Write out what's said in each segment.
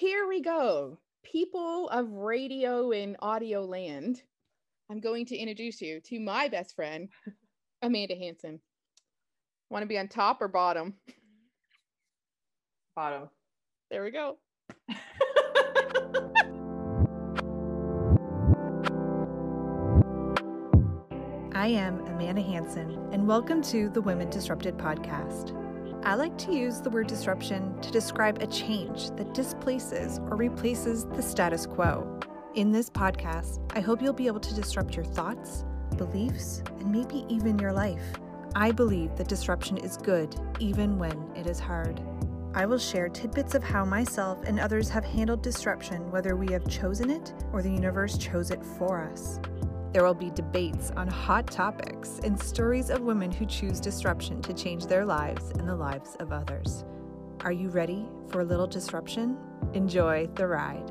here we go. People of radio and audio land. I'm going to introduce you to my best friend, Amanda Hanson. Want to be on top or bottom? Bottom. There we go. I am Amanda Hanson, and welcome to the Women Disrupted podcast. I like to use the word disruption to describe a change that displaces or replaces the status quo. In this podcast, I hope you'll be able to disrupt your thoughts, beliefs, and maybe even your life. I believe that disruption is good, even when it is hard. I will share tidbits of how myself and others have handled disruption, whether we have chosen it or the universe chose it for us. There will be debates on hot topics and stories of women who choose disruption to change their lives and the lives of others. Are you ready for a little disruption? Enjoy the ride.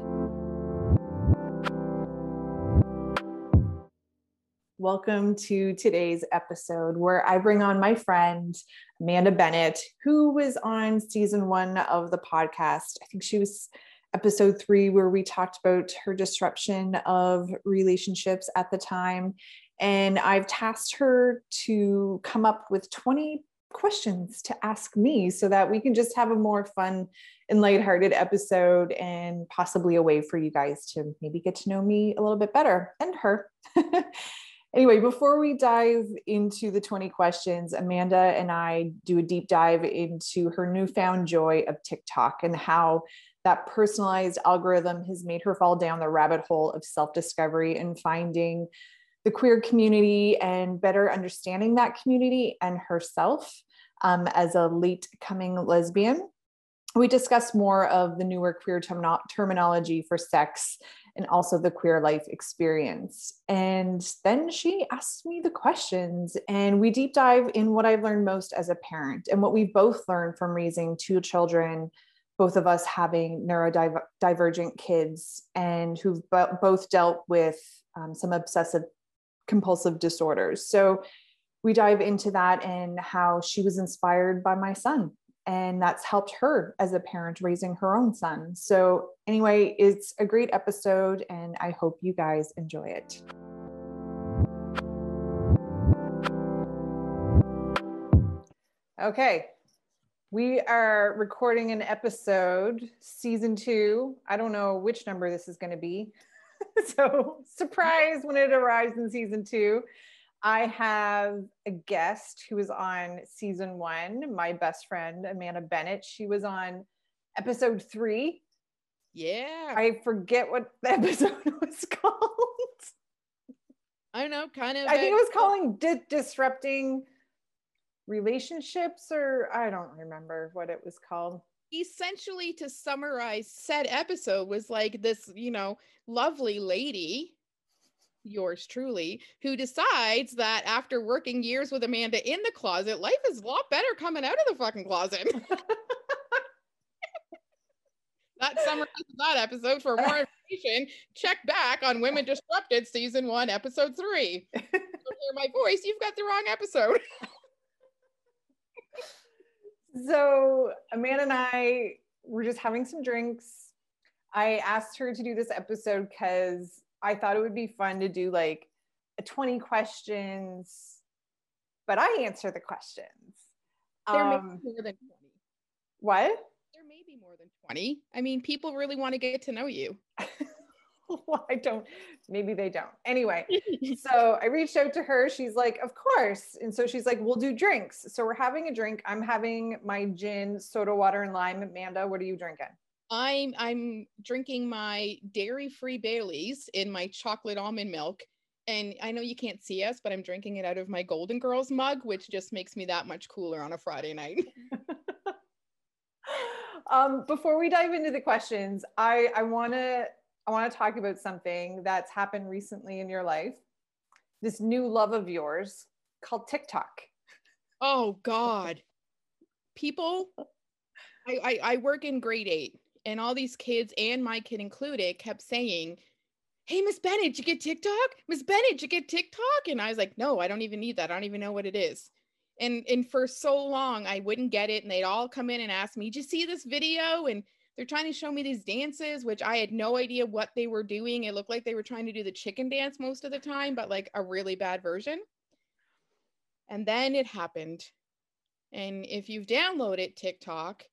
Welcome to today's episode where I bring on my friend Amanda Bennett, who was on season one of the podcast. I think she was episode three, where we talked about her disruption of relationships at the time. And I've tasked her to come up with 20 questions to ask me so that we can just have a more fun and lighthearted episode and possibly a way for you guys to maybe get to know me a little bit better and her. anyway, before we dive into the 20 questions, Amanda and I do a deep dive into her newfound joy of TikTok and how that personalized algorithm has made her fall down the rabbit hole of self discovery and finding the queer community and better understanding that community and herself um, as a late coming lesbian. We discussed more of the newer queer term- terminology for sex and also the queer life experience. And then she asked me the questions, and we deep dive in what I've learned most as a parent and what we've both learned from raising two children both of us having neurodivergent kids and who've both dealt with um, some obsessive compulsive disorders. So we dive into that and how she was inspired by my son. And that's helped her as a parent raising her own son. So, anyway, it's a great episode, and I hope you guys enjoy it. Okay, we are recording an episode, season two. I don't know which number this is going to be. so, surprise when it arrives in season two. I have a guest who was on season one, my best friend, Amanda Bennett. She was on episode three. Yeah. I forget what the episode was called. I don't know, kind of. I think it was calling Di- Disrupting relationships or I don't remember what it was called. Essentially, to summarize said episode, was like this, you know, lovely lady, yours truly, who decides that after working years with Amanda in the closet, life is a lot better coming out of the fucking closet. that summarizes that episode. For more information, check back on Women Disrupted season one, episode three. Don't hear my voice, you've got the wrong episode. so Amanda and I were just having some drinks. I asked her to do this episode because I thought it would be fun to do like 20 questions, but I answer the questions. There um, may be more than 20. What? There may be more than 20. I mean, people really want to get to know you. well, I don't, maybe they don't. Anyway, so I reached out to her. She's like, of course. And so she's like, we'll do drinks. So we're having a drink. I'm having my gin, soda water, and lime. Amanda, what are you drinking? I'm I'm drinking my dairy-free Bailey's in my chocolate almond milk. And I know you can't see us, but I'm drinking it out of my Golden Girls mug, which just makes me that much cooler on a Friday night. um, before we dive into the questions, I, I want to I want to talk about something that's happened recently in your life. This new love of yours called TikTok. Oh God. People, I, I, I work in grade eight, and all these kids and my kid included kept saying, Hey, Miss Bennett, you get TikTok? Miss Bennett, you get TikTok? And I was like, No, I don't even need that. I don't even know what it is. And and for so long I wouldn't get it. And they'd all come in and ask me, Did you see this video? And they're trying to show me these dances, which I had no idea what they were doing. It looked like they were trying to do the chicken dance most of the time, but like a really bad version. And then it happened. And if you've downloaded TikTok,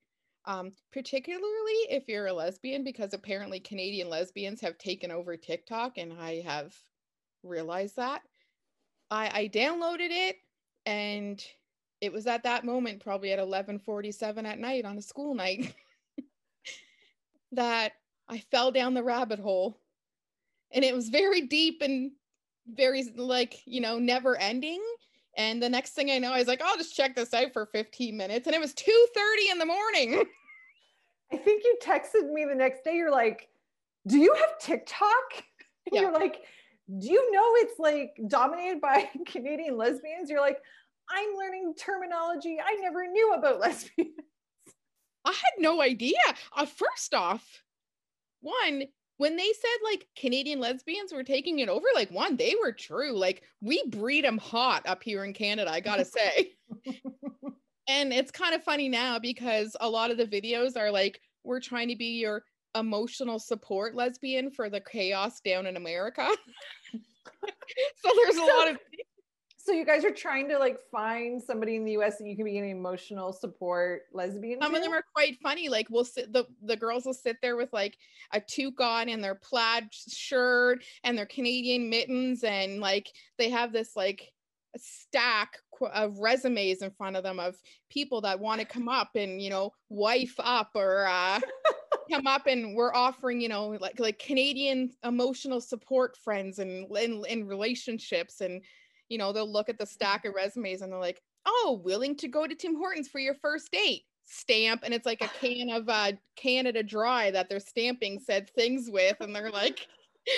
um, particularly if you're a lesbian, because apparently Canadian lesbians have taken over TikTok, and I have realized that. I, I downloaded it, and it was at that moment, probably at 11:47 at night on a school night, that I fell down the rabbit hole, and it was very deep and very like you know never ending. And the next thing I know, I was like, I'll just check this out for 15 minutes. And it was 2:30 in the morning. I think you texted me the next day. You're like, do you have TikTok? Yeah. You're like, do you know it's like dominated by Canadian lesbians? You're like, I'm learning terminology I never knew about lesbians. I had no idea. Uh, first off, one, when they said like Canadian lesbians were taking it over, like one, they were true. Like we breed them hot up here in Canada, I gotta say. and it's kind of funny now because a lot of the videos are like, we're trying to be your emotional support lesbian for the chaos down in America. so there's a lot of so you guys are trying to like find somebody in the US that you can be an emotional support lesbian. Some to? of them are quite funny. Like we'll sit the the girls will sit there with like a toque on and their plaid shirt and their Canadian mittens and like they have this like stack of resumes in front of them of people that want to come up and you know wife up or uh come up and we're offering you know like like canadian emotional support friends and in, in relationships and you know, they'll look at the stack of resumes and they're like, oh, willing to go to Tim Hortons for your first date. Stamp, and it's like a can of uh, Canada Dry that they're stamping said things with, and they're like,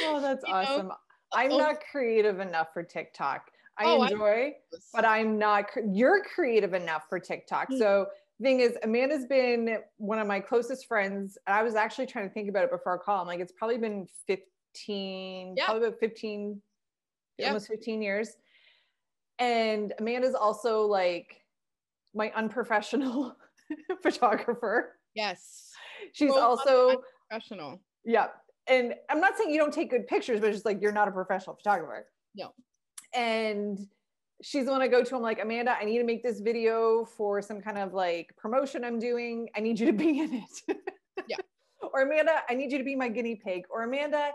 "Oh, that's awesome." Know? I'm oh. not creative enough for TikTok. I oh, enjoy, but I'm not. You're creative enough for TikTok. Mm-hmm. So thing is, Amanda's been one of my closest friends. and I was actually trying to think about it before our call. I'm like, it's probably been 15, yeah. probably about 15, yeah. almost 15 years and Amanda's also like my unprofessional photographer. Yes. She's well, also professional. Yeah. And I'm not saying you don't take good pictures, but it's just like you're not a professional photographer. No. And she's the one I go to. I'm like, Amanda, I need to make this video for some kind of like promotion I'm doing. I need you to be in it. yeah. or Amanda, I need you to be my guinea pig. Or Amanda,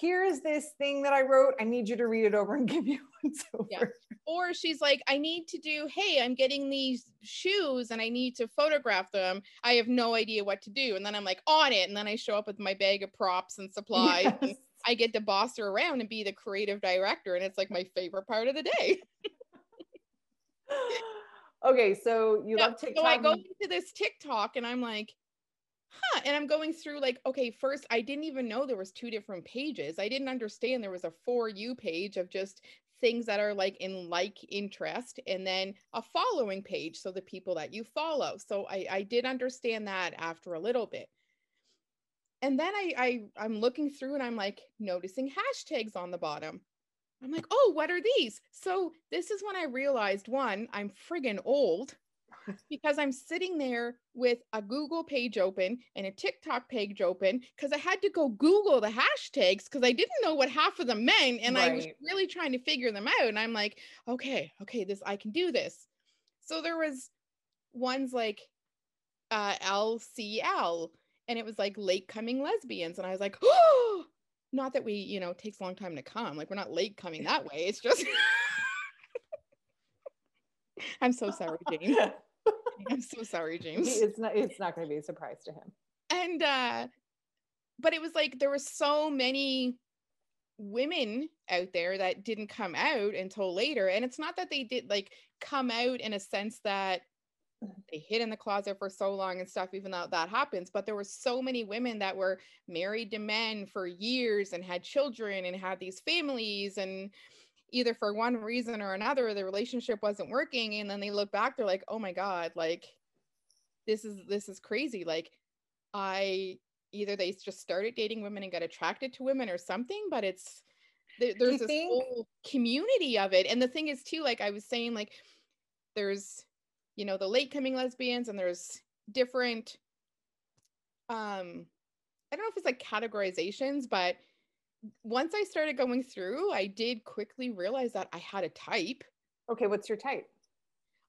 here's this thing that I wrote. I need you to read it over and give you once over. Yeah. Or she's like, I need to do, hey, I'm getting these shoes and I need to photograph them. I have no idea what to do. And then I'm like on it. And then I show up with my bag of props and supplies. Yes. And I get to boss her around and be the creative director. And it's like my favorite part of the day. okay. So you yeah, love TikTok. So I go into this TikTok and I'm like, huh and i'm going through like okay first i didn't even know there was two different pages. I didn't understand there was a for you page of just things that are like in like interest and then a following page so the people that you follow. So i i did understand that after a little bit. And then i, I i'm looking through and i'm like noticing hashtags on the bottom. I'm like oh what are these? So this is when i realized one i'm friggin old because I'm sitting there with a Google page open and a TikTok page open because I had to go Google the hashtags because I didn't know what half of them meant. And right. I was really trying to figure them out. And I'm like, okay, okay, this I can do this. So there was ones like uh, LCL and it was like late coming lesbians. And I was like, oh, not that we, you know, takes a long time to come. Like we're not late coming that way. It's just I'm so sorry, James. I'm so sorry, James. It's not it's not going to be a surprise to him. And uh but it was like there were so many women out there that didn't come out until later and it's not that they did like come out in a sense that they hid in the closet for so long and stuff even though that happens but there were so many women that were married to men for years and had children and had these families and either for one reason or another the relationship wasn't working and then they look back they're like oh my god like this is this is crazy. Like i either they just started dating women and got attracted to women or something but it's there, there's this think- whole community of it and the thing is too like i was saying like there's you know the late coming lesbians and there's different um I don't know if it's like categorizations, but once I started going through, I did quickly realize that I had a type. Okay, what's your type?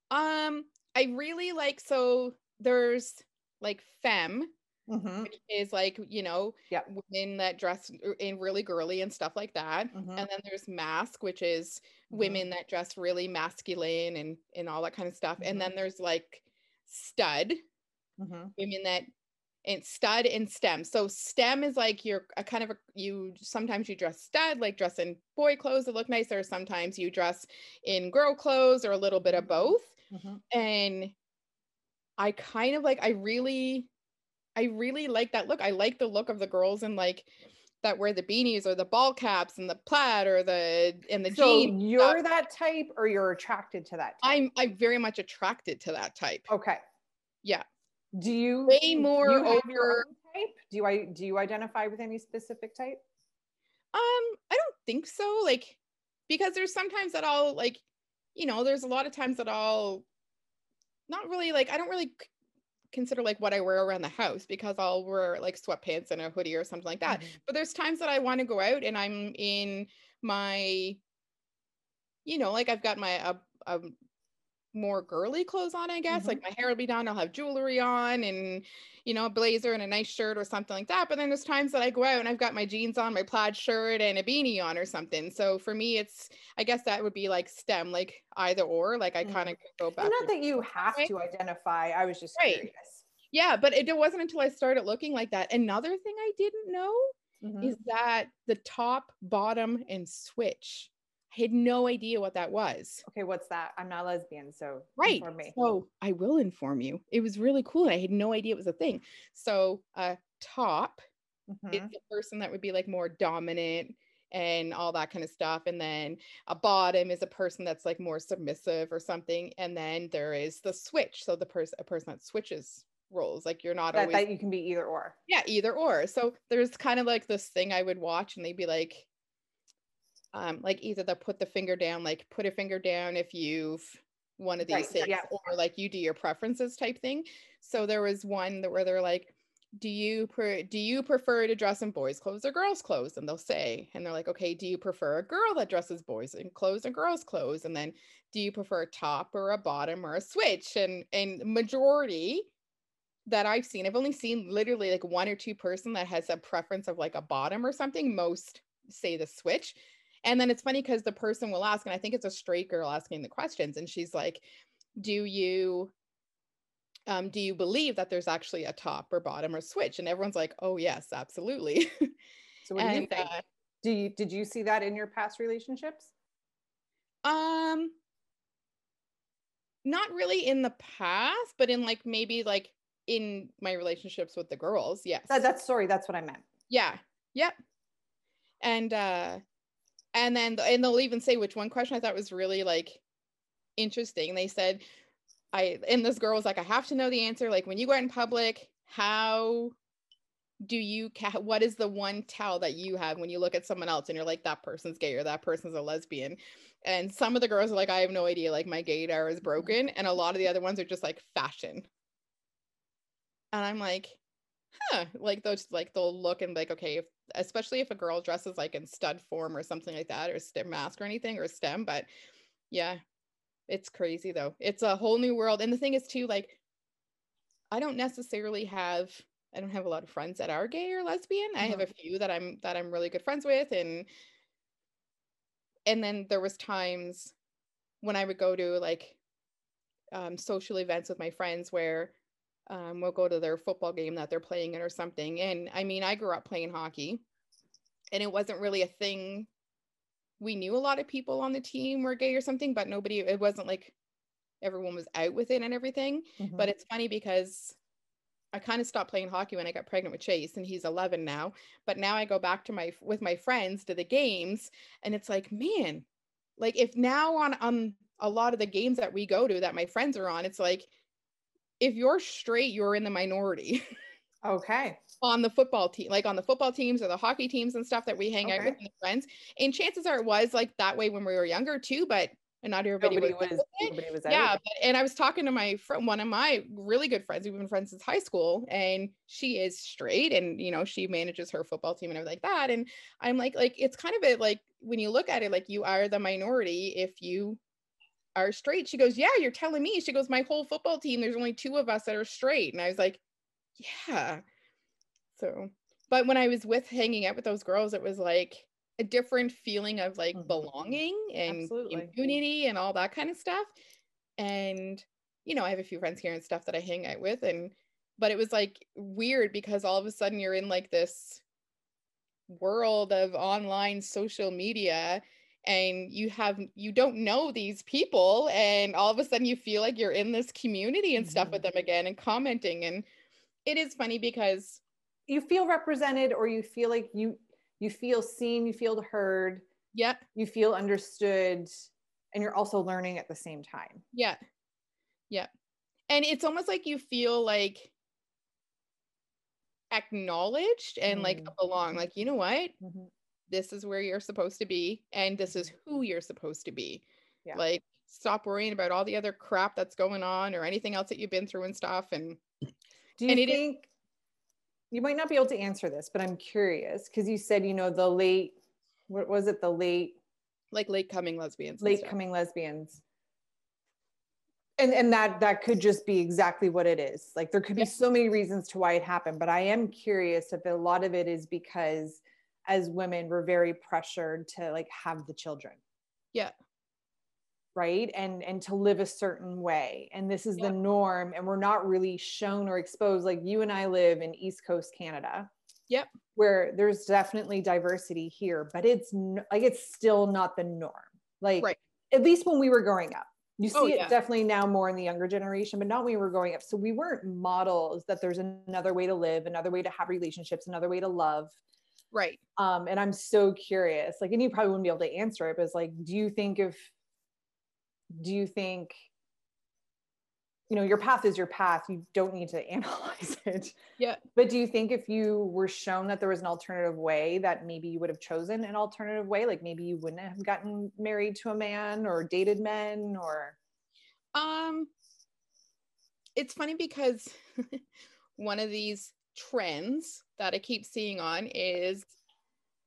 Um, I really like so there's like femme, Mm-hmm. which is like, you know, Yeah. women that dress in really girly and stuff like that. Mhm. And then there's masc, which is Mhm. women that dress really masculine and and all that kind of stuff. And then there's like stud, Mm-hmm. women that and stud and stem. So stem is like you're a kind of a you sometimes you dress stud, like dress in boy clothes that look nice, or sometimes you dress in girl clothes or a little bit of both. Mm-hmm. And I kind of like I really I really like that look. I like the look of the girls in like that wear the beanies or the ball caps and the plaid or the and the So jeans. you're that type, or you're attracted to that type? I'm I'm very much attracted to that type. okay. Yeah. Do you Way more you over- type? Do I do you identify with any specific type? Um, I don't think so. Like, because there's sometimes that I'll like, you know, there's a lot of times that I'll not really like I don't really consider like what I wear around the house because I'll wear like sweatpants and a hoodie or something like that. Mhm. But there's times that I want to go out and I'm in my, you know, like I've got my a, a more girly clothes on, I guess. Mhm. Like my hair will be done, I'll have jewelry on and you know, a blazer and a nice shirt or something like that. But then there's times that I go out and I've got my jeans on, my plaid shirt and a beanie on or something. So for me, it's I guess that would be like STEM, like either or. Like I Mhm. kind of go back. Not that you have way. to identify. I was just Right. curious. Yeah, but it, it wasn't until I started looking like that. Another thing I didn't know Mhm. is that the top, bottom, and switch. I had no idea what that was. Okay, what's that? I'm not lesbian, so Right. So I will inform you. It was really cool. I had no idea it was a thing. So a top Mhm. is the person that would be like more dominant and all that kind of stuff. And then a bottom is a person that's like more submissive or something. And then there is the switch. So the person a person that switches roles. Like you're not that, always that you can be either or. yeah either or so there's kind of like this thing i would watch and they'd be like um like either they'll put the finger down like put a finger down if you've one of these Right, things yeah. or like you do your preferences type thing so there was one that where they're like do you pre- do you prefer to dress in boys clothes or girls clothes and they'll say and they're like okay do you prefer a girl that dresses boys in clothes or girls clothes and then do you prefer a top or a bottom or a switch and and majority that I've seen, I've only seen literally like one or two person that has a preference of like a bottom or something. Most say the switch. And then it's funny because the person will ask, and I think it's a straight girl asking the questions, and she's like, Do you um do you believe that there's actually a top or bottom or switch? And everyone's like, Oh yes, absolutely. So what do you think? uh, do you did you see that in your past relationships? Um not really in the past, but in like maybe like in my relationships with the girls. Yes. That, that's sorry, that's what I meant. Yeah. Yep. And uh and then and they'll even say which one question I thought was really like interesting. They said I and this girl was like, I have to know the answer. Like when you go out in public, how do you ca- what is the one tell that you have when you look at someone else and you're like that person's gay or that person's a lesbian and some of the girls are like i have no idea like my gaydar is broken and a lot of the other ones are just like fashion and i'm like huh like those like they'll look and like okay if especially if a girl dresses like in stud form or something like that or stem masc or anything or stem but yeah it's crazy though. It's a whole new world and the thing is too like i don't necessarily have i don't have a lot of friends that are gay or lesbian. I have a few that i'm that i'm really good friends with and and then there was times when i would go to like um, social events with my friends where um, we'll go to their football game that they're playing in or something. And i mean i grew up playing hockey and it wasn't really a thing. We knew a lot of people on the team were gay or something but nobody it wasn't like everyone was out with it and everything. Mm-hmm. but it's funny because I kind of stopped playing hockey when I got pregnant with Chase and he's 11 now. But now I go back to my with my friends to the games and it's like man like if now on on a lot of the games that we go to that my friends are on it's like if you're straight you're in the minority okay. on the football team like on the football teams or the hockey teams and stuff that we hang out with and friends and chances are it was like that way when we were younger too but and not everybody Nobody was, was, nobody was yeah but, and i was talking to my friend one of my really good friends we've been friends since high school and she is straight and you know she manages her football team and everything like that and i'm like like it's kind of a like when you look at it like you are the minority if you are straight. She goes yeah you're telling me. She goes my whole football team there's only two of us that are straight. And i was like yeah. So but when i was with hanging out with those girls it was like a different feeling of like Mhm. belonging and Absolutely. community and all that kind of stuff. And you know i have a few friends here and stuff that i hang out with and but it was like weird because all of a sudden you're in like this world of online social media and you have you don't know these people and all of a sudden you feel like you're in this community and stuff with them again and commenting and it is funny because You feel represented, or you feel like you you feel seen, you feel heard, yeah you feel understood, and you're also learning at the same time. yeah yeah and it's almost like you feel like acknowledged and like Mm. belong like you know what Mhm. This is where you're supposed to be and this is mm-hmm. who you're supposed to be Yeah. like stop worrying about all the other crap that's going on or anything else that you've been through and stuff and Do you And is- think you might not be able to answer this, but I'm curious because you said, you know, the late, what was it, the late, like late coming lesbians late coming lesbians. And and that that could just be exactly what it is. Like there could be Yeah. so many reasons to why it happened, but I am curious if a lot of it is because as women we're very pressured to like have the children. Yeah. right and and to live a certain way and this is Yeah. the norm and we're not really shown or exposed like you and i live in east coast canada Yep. where there's definitely diversity here but it's n- like it's still not the norm like Right. at least when we were growing up you oh, see Oh, it definitely now more in the younger generation but not when we were growing up so we weren't models that there's another way to live another way to have relationships another way to love right. Um and i'm so curious like and you probably wouldn't be able to answer it but it's like do you think if do you think you know your path is your path you don't need to analyze it. Yeah. but do you think if you were shown that there was an alternative way that maybe you would have chosen an alternative way? Like maybe you wouldn't have gotten married to a man or dated men or? Um, it's funny because one of these trends that I keep seeing on is,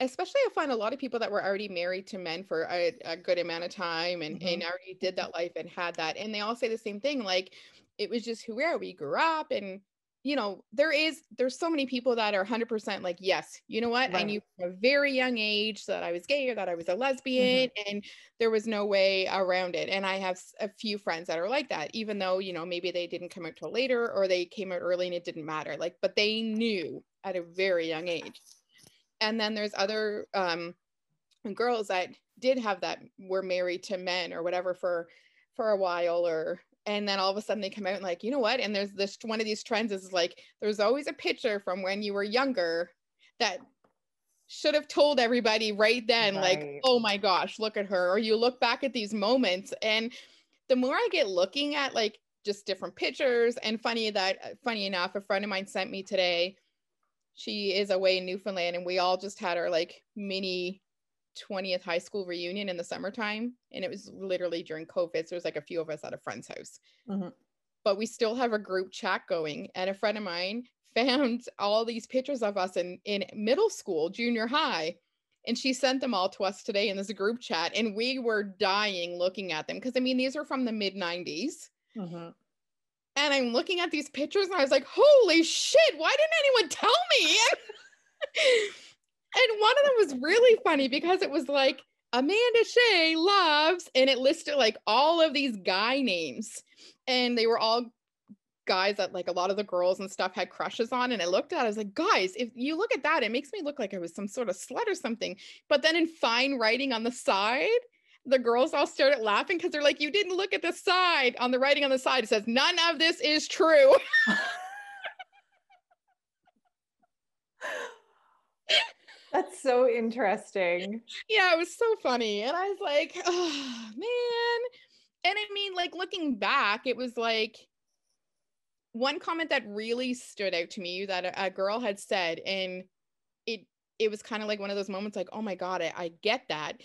especially I find a lot of people that were already married to men for a, a good amount of time and, mm-hmm. and already did that life and had that, and they all say the same thing, like it was just who we are. We grew up, and you know, there is there's so many people that are 100% like, yes, you know what, I knew from a very young age that I was gay or that I was a lesbian, and there was no way around it. And I have a few friends that are like that, even though, you know, maybe they didn't come out till later or they came out early and it didn't matter. Like, but they knew at a very young age. And then there's other um, girls that did have that were married to men or whatever for for a while or and then all of a sudden they come out and like you know what? And there's this one of these trends is like there's always a picture from when you were younger that should have told everybody right then like oh my gosh look at her or you look back at these moments and the more i get looking at like just different pictures and funny that uh, funny enough a friend of mine sent me today she is away in newfoundland and we all just had our like mini 20th high school reunion in the summertime and it was literally during covid so there was like a few of us at a friend's house Mhm. but we still have a group chat going and a friend of mine found all these pictures of us in in middle school junior high and she sent them all to us today in this group chat and we were dying looking at them because i mean these are from the mid 90s Mhm. and i'm looking at these pictures and i was like holy shit why didn't anyone tell me and one of them was really funny because it was like Amanda Shea loves, and it listed like all of these guy names, and they were all guys that like a lot of the girls and stuff had crushes on. And I looked at, it, I was like, guys, if you look at that, it makes me look like I was some sort of slut or something. But then in fine writing on the side, the girls all started laughing because they're like, you didn't look at the side on the writing on the side. It says, none of this is true. that's so interesting yeah, it was so funny. And I was like, oh man. And I mean, like looking back, it was like one comment that really stood out to me that a, a girl had said, and it it was kind of like one of those moments like, oh my God, I, I get that.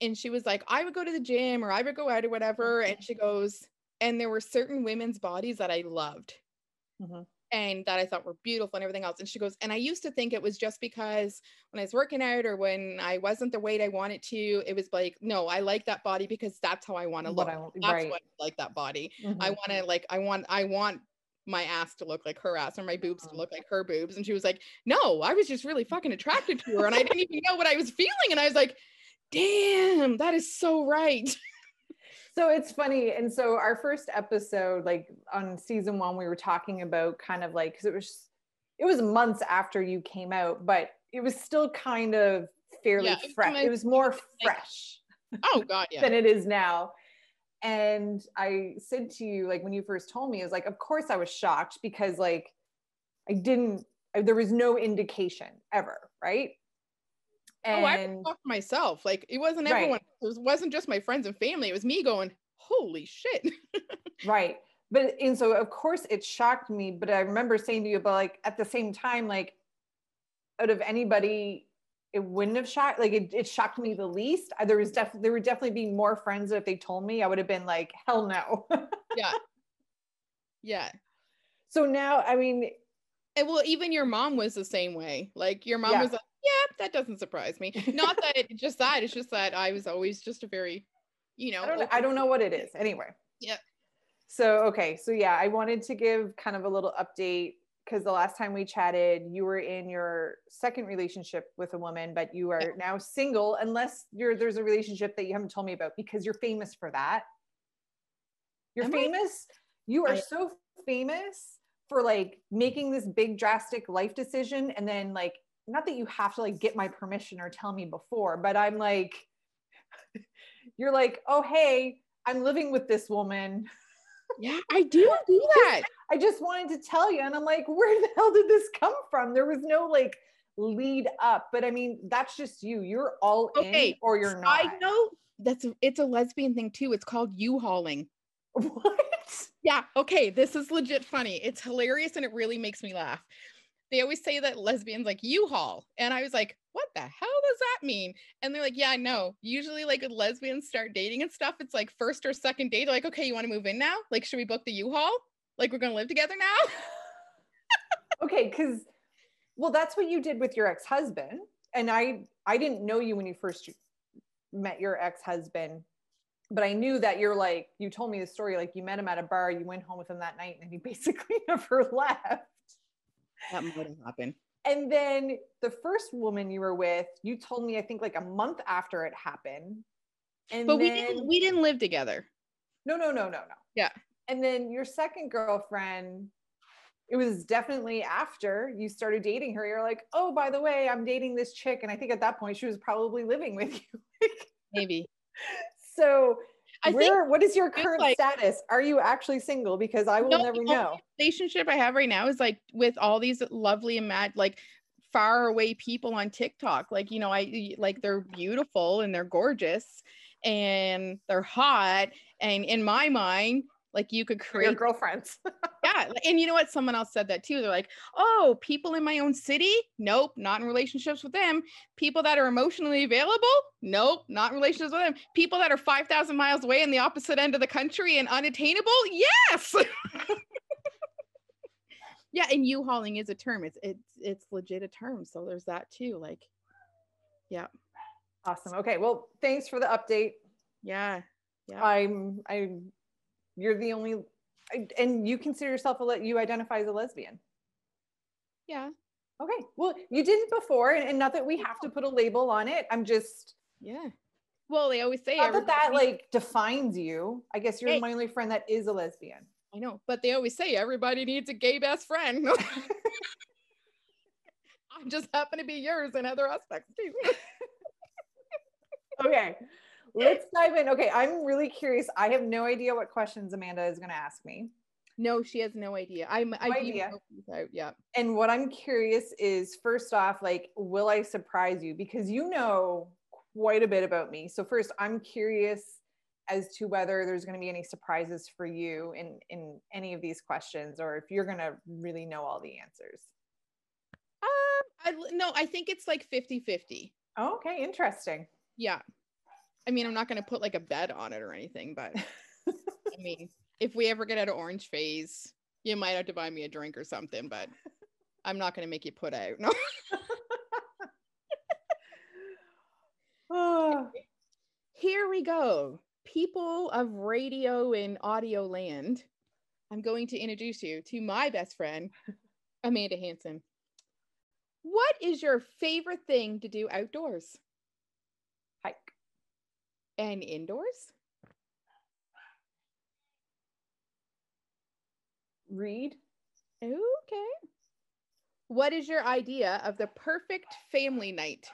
and she was like, I would go to the gym or I would go out or whatever. And she goes, and there were certain women's bodies that I loved Mhm. And that I thought were beautiful and everything else. And she goes, and I used to think it was just because when I was working out or when I wasn't the weight I wanted to, it was like, no, I like that body because that's how I want to look. I want- that's right. what I like that body. I Mhm. want to like, I want, I want my ass to look like her ass or my boobs to Mhm. look like her boobs. And she was like, no, I was just really fucking attracted to her. And I didn't even know what I was feeling. And I was like, damn, that is so right. So it's funny. And so our first episode, like on season one, we were talking about kind of like, because it was, it was months after you came out, but it was still kind of fairly Yeah, fresh. It was more fresh Oh God, yeah. than it is now. And I said to you, like when you first told me, I was like, of course I was shocked because like I didn't, there was no indication ever, right? Oh, I And talked myself. Like it wasn't Right. everyone. It was, wasn't just my friends and family. It was me going, holy shit. Right. But and so of course it shocked me, but I remember saying to you, but like at the same time, like out of anybody, it wouldn't have shocked like it, it shocked me the least. Uh, There was definitely there would definitely be more friends that if they told me, I would have been like, hell no. yeah. Yeah. so now I mean, And well, even your mom was the same way. Like your mom Yeah. was like, yeah, that doesn't surprise me. Not that it just that, it's just that I was always just a very, you know, I don't know, I don't know what it is. Anyway. Yeah. So okay, so yeah, I wanted to give kind of a little update because the last time we chatted, you were in your second relationship with a woman, but you are now single, unless you're there's a relationship that you haven't told me about because you're famous for that. You're Am I? famous. You are I- so famous for like making this big drastic life decision and then like not that you have to like get my permission or tell me before, but I'm like you're like, "Oh, hey, I'm living with this woman. Yeah, I do do that. I just wanted to tell you." And I'm like, "Where the hell did this come from?" There was no like lead up, but I mean, that's just you. You're all in Okay, or you're not. I know that's it's a lesbian thing too. It's called U-hauling. What? Yeah. Okay. This is legit funny. It's hilarious and it really makes me laugh. They always say that lesbians like U-Haul. And I was like, what the hell does that mean? And they're like, yeah, no. Usually, like, when lesbians start dating and stuff, it's like first or second date. They're like, okay, you want to move in now? Like, should we book the U-Haul? Like, we're going to live together now? okay because well that's what you did with your ex-husband and i i didn't know you when you first met your ex-husband but i knew that you're like you told me the story like you met him at a bar you went home with him that night and he basically never left That might have happened. and then the first woman you were with you told me i think like a month after it happened and But we didn't we didn't live together. no, no, no, no, no. Yeah. And then your second girlfriend, it was definitely after you started dating her. You're like, oh, by the way, I'm dating this chick. And I think at that point she was probably living with you. Maybe. So I think where what is your current like- status? Are you actually single? Because I will No, never no. know. relationship I have right now is like with all these lovely and mad like far away people on TikTok. Like, you know, I like they're beautiful and they're gorgeous and they're hot. And in my mind, like you could Your create girlfriends. yeah. And you know what? Someone else said that too. They're like, oh, people in my own city? Nope, not in relationships with them. People that are emotionally available? Nope, not in relationships with them. People that are 5,000 miles away in the opposite end of the country and unattainable? Yes. yeah. And U hauling is a term. It's, it's, it's legit a term. So there's that too. Like, yeah. awesome. Okay. Well, thanks for the update. Yeah. Yeah. I'm I'm you're the only and you consider yourself a you identify as a lesbian. Yeah. Okay. Well, you didn't before, and, and not that we have to put a label on it. I'm just Yeah. Well, they always say not that that like defines you. I guess you're Hey. my only friend that is a lesbian. I know, but they always say everybody needs a gay best friend. I just happen to be yours in other aspects too. Okay. Let's dive in. Okay, I'm really curious. I have no idea what questions Amanda is going to ask me. no, she has no idea. I'm I No even idea. Yeah. And what I'm curious is first off, like, will I surprise you? Because you know quite a bit about me. So first, I'm curious as to whether there's going to be any surprises for you in in any of these questions, or if you're going to really know all the answers. Um, I no, I think it's like 50-50. Okay, interesting. Yeah. I mean, I'm not going to put like a bed on it or anything, but I mean, if we ever get out of orange phase, you might have to buy me a drink or something, but I'm not going to make you put out. No. Oh, Here we go. People of radio and audio land. I'm going to introduce you to my best friend, Amanda Hanson. What is your favorite thing to do outdoors. And indoors? Read. Okay. What is your idea of the perfect family night?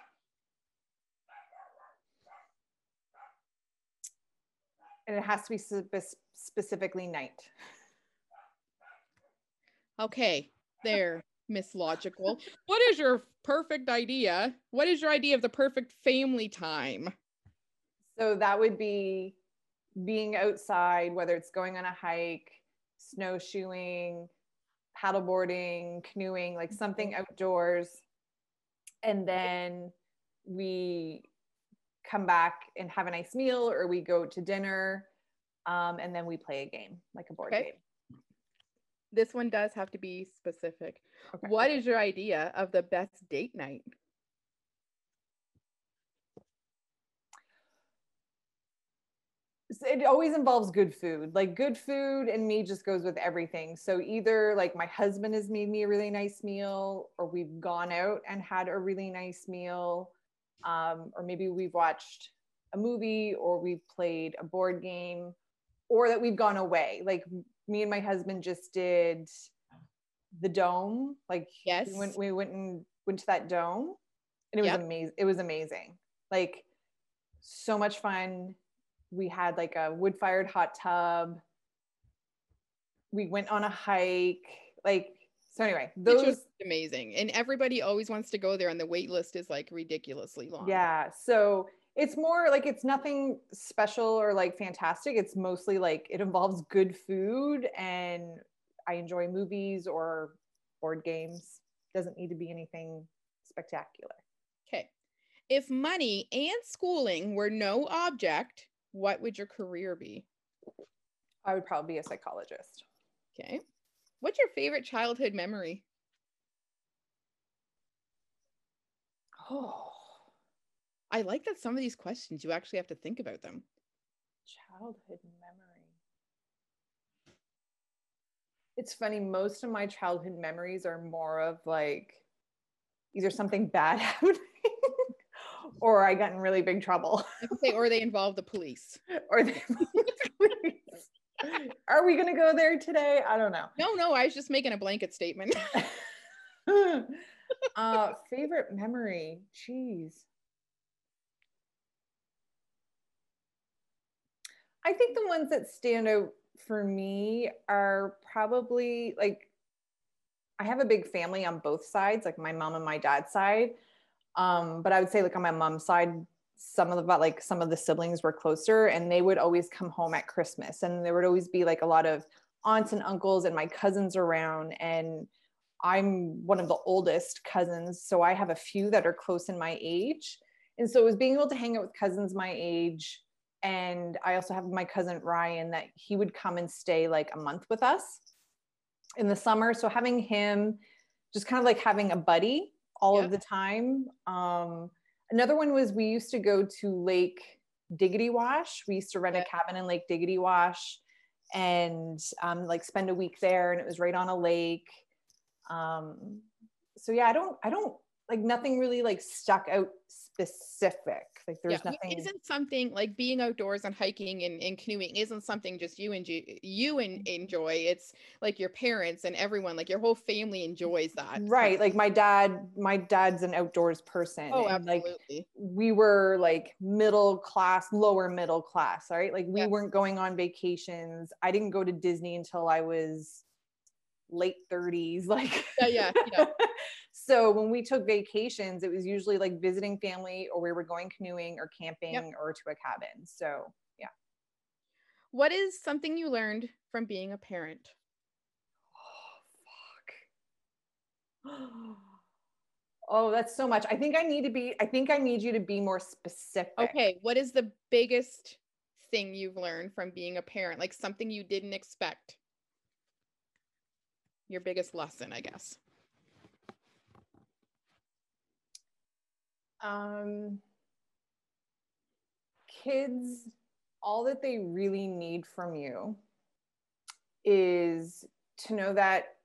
And it has to be specifically night. Okay, there, Miss Logical. What is your perfect idea? What is your idea of the perfect family time? So that would be being outside, whether it's going on a hike, snowshoeing, paddleboarding, canoeing, like something outdoors. And then we come back and have a nice meal, or we go to dinner, um, and then we play a game, like a board Okay. game. This one does have to be specific. Okay. What is your idea of the best date night? It always involves good food. Like good food and me just goes with everything. So either like my husband has made me a really nice meal or we've gone out and had a really nice meal um, or maybe we've watched a movie or we've played a board game or that we've gone away. Like me and my husband just did the dome. Like Yes. we went, we went and went to that dome and it was Yep. amazing it was amazing. Like so much fun we had like a wood fired hot tub we went on a hike like so anyway It's those just amazing. And everybody always wants to go there, and the wait list is like ridiculously long. yeah so it's more like it's nothing special or like fantastic it's mostly like it involves good food and i enjoy movies or board games doesn't need to be anything spectacular Okay. If money and schooling were no object, what would your career be? i would probably be a psychologist Okay. What's your favorite childhood memory? oh I like that some of these questions you actually have to think about them. childhood memory it's funny most of my childhood memories are more of like either something bad happening or i got in really big trouble. Say, or they involve the police. or they are we going to go there today? I don't know. No, no, I was just making a blanket statement. uh favorite memory jeez i think the ones that stand out for me are probably like i have a big family on both sides like my mom and my dad's side um but i would say like on my mom's side some of the like some of the siblings were closer and they would always come home at christmas and there would always be like a lot of aunts and uncles and my cousins around and I'm one of the oldest cousins, so I have a few that are close in my age. And so it was being able to hang out with cousins my age. And I also have my cousin Ryan that he would come and stay like a month with us in the summer. So having him just kind of like having a buddy all Yep. of the time. Um, another one was we used to go to Lake Digdeguash. We used to rent Yeah. a cabin in Lake Digdeguash and um, like spend a week there, and it was right on a lake um so yeah i don't i don't like nothing really like stuck out specific like there's yeah, nothing isn't something like being outdoors and hiking and, and canoeing isn't something just you and you en- Mm-hmm. enjoy. It's like your parents and everyone, like your whole family enjoys that. right like my dad my dad's an outdoors person Oh, and, like we were like middle class lower middle class right like we Yes. weren't going on vacations i didn't go to disney until i was late 30s like Yeah, yeah, yeah. so when we took vacations it was usually like visiting family or we were going canoeing or camping or to a cabin so yeah. What is something you learned from being a parent? Oh, fuck. Oh, that's so much. I think I need to be, I think I need you to be more specific. Okay. What is the biggest thing you've learned from being a parent? Like something you didn't expect? Your biggest lesson, I guess. Um, kids, all that they really need from you is to know that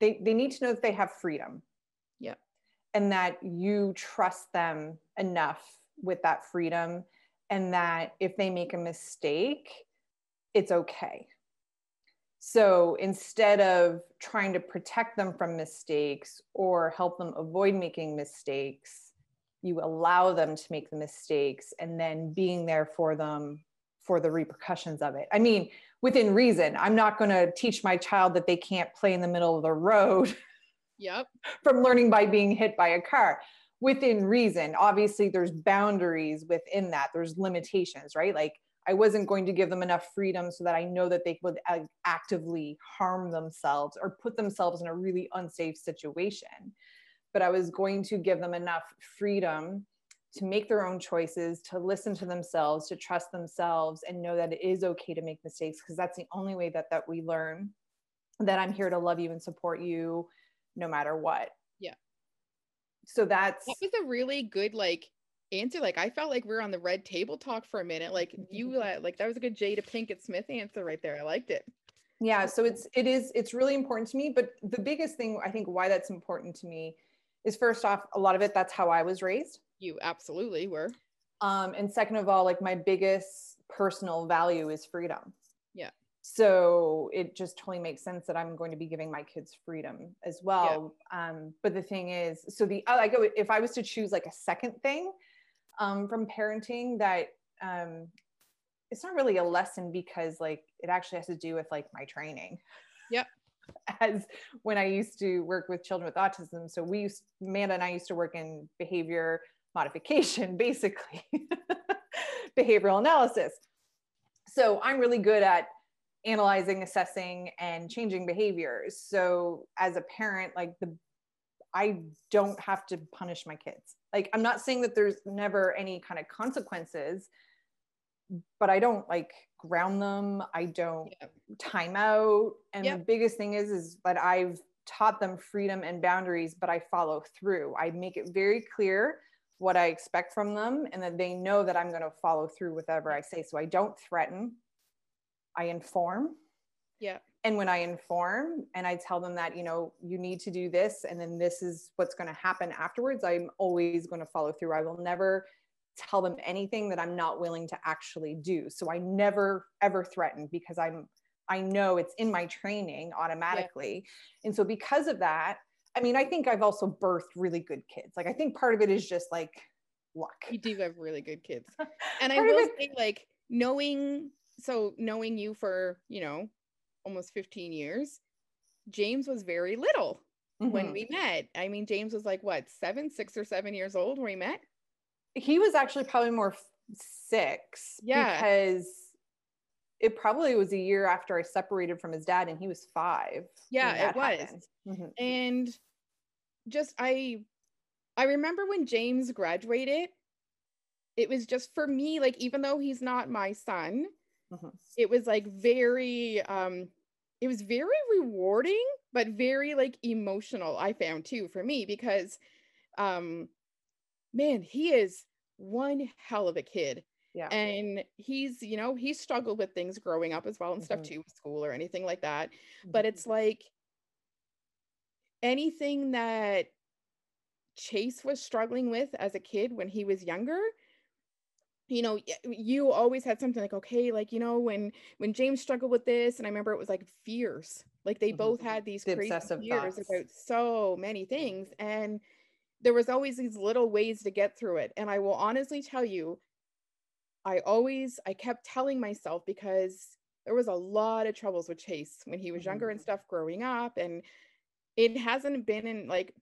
they, they need to know that they have freedom. Yeah. And that you trust them enough with that freedom and that if they make a mistake, it's okay. So instead of trying to protect them from mistakes or help them avoid making mistakes, you allow them to make the mistakes and then being there for them for the repercussions of it. I mean, within reason. I'm not going to teach my child that they can't play in the middle of the road. Yep. from learning by being hit by a car within reason. Obviously, there's boundaries within that, there's limitations, right? Like, I wasn't going to give them enough freedom so that I know that they would actively harm themselves or put themselves in a really unsafe situation. But I was going to give them enough freedom to make their own choices, to listen to themselves, to trust themselves, and know that it is okay to make mistakes because that's the only way that that we learn that I'm here to love you and support you no matter what. Yeah. So that's that was a really good like answer. Like I felt like we are on the red table talk for a minute. Like you uh, like that was a good Jada Pinkett Smith answer right there. I liked it. Yeah, so it's it is it's really important to me, but the biggest thing I think why that's important to me is first off a lot of it that's how I was raised you absolutely were. Um, and second of all, like my biggest personal value is freedom. Yeah. So it just totally makes sense that I'm going to be giving my kids freedom as well. Yeah. Um, but the thing is, so the I go if I was to choose like a second thing um, from parenting that um, it's not really a lesson because like it actually has to do with like my training. Yep. As when I used to work with children with autism. So we used, Amanda and I used to work in behavior modification, basically, behavioral analysis. So I'm really good at analyzing, assessing, and changing behaviors. So as a parent, like the I don't have to punish my kids. Like I'm not saying that there's never any kind of consequences, but I don't like ground them. I don't yeah. time out. And the biggest thing is is that I've taught them freedom and boundaries, but I follow through. I make it very clear what I expect from them and that they know that I'm going to follow through whatever I say. So I don't threaten, I inform. Yeah. And when I inform and I tell them that, you know, you need to do this and then this is what's going to happen afterwards, I'm always going to follow through. I will never tell them anything that I'm not willing to actually do. So I never ever threaten because I'm I know it's in my training automatically. Yeah. And so because of that, I mean, I think I've also birthed really good kids. Like I think part of it is just like luck. You do have really good kids. And I will say like knowing so knowing you for, you know, almost 15 years, James was very little mm-hmm. when we met. I mean, James was like what, 7, 6 or 7 years old when we met? He was actually probably more 6 yeah. because it probably was a year after I separated from his dad and he was 5. Yeah, it was. Mm-hmm. And just I I remember when James graduated, it was just for me, like even though he's not my son, mm-hmm. it was like very um it was very rewarding, but very like emotional, I found too for me because um man, he is one hell of a kid. Yeah. And he's, you know, he struggled with things growing up as well and mm-hmm. stuff too, school or anything like that. Mm-hmm. But it's like anything that Chase was struggling with as a kid when he was younger, you know you always had something like okay like you know when when james struggled with this and i remember it was like fears like they mm-hmm. both had these the crazy fears thoughts. about so many things and there was always these little ways to get through it and i will honestly tell you i always i kept telling myself because there was a lot of troubles with chase when he was mm-hmm. younger and stuff growing up and it hasn't been in like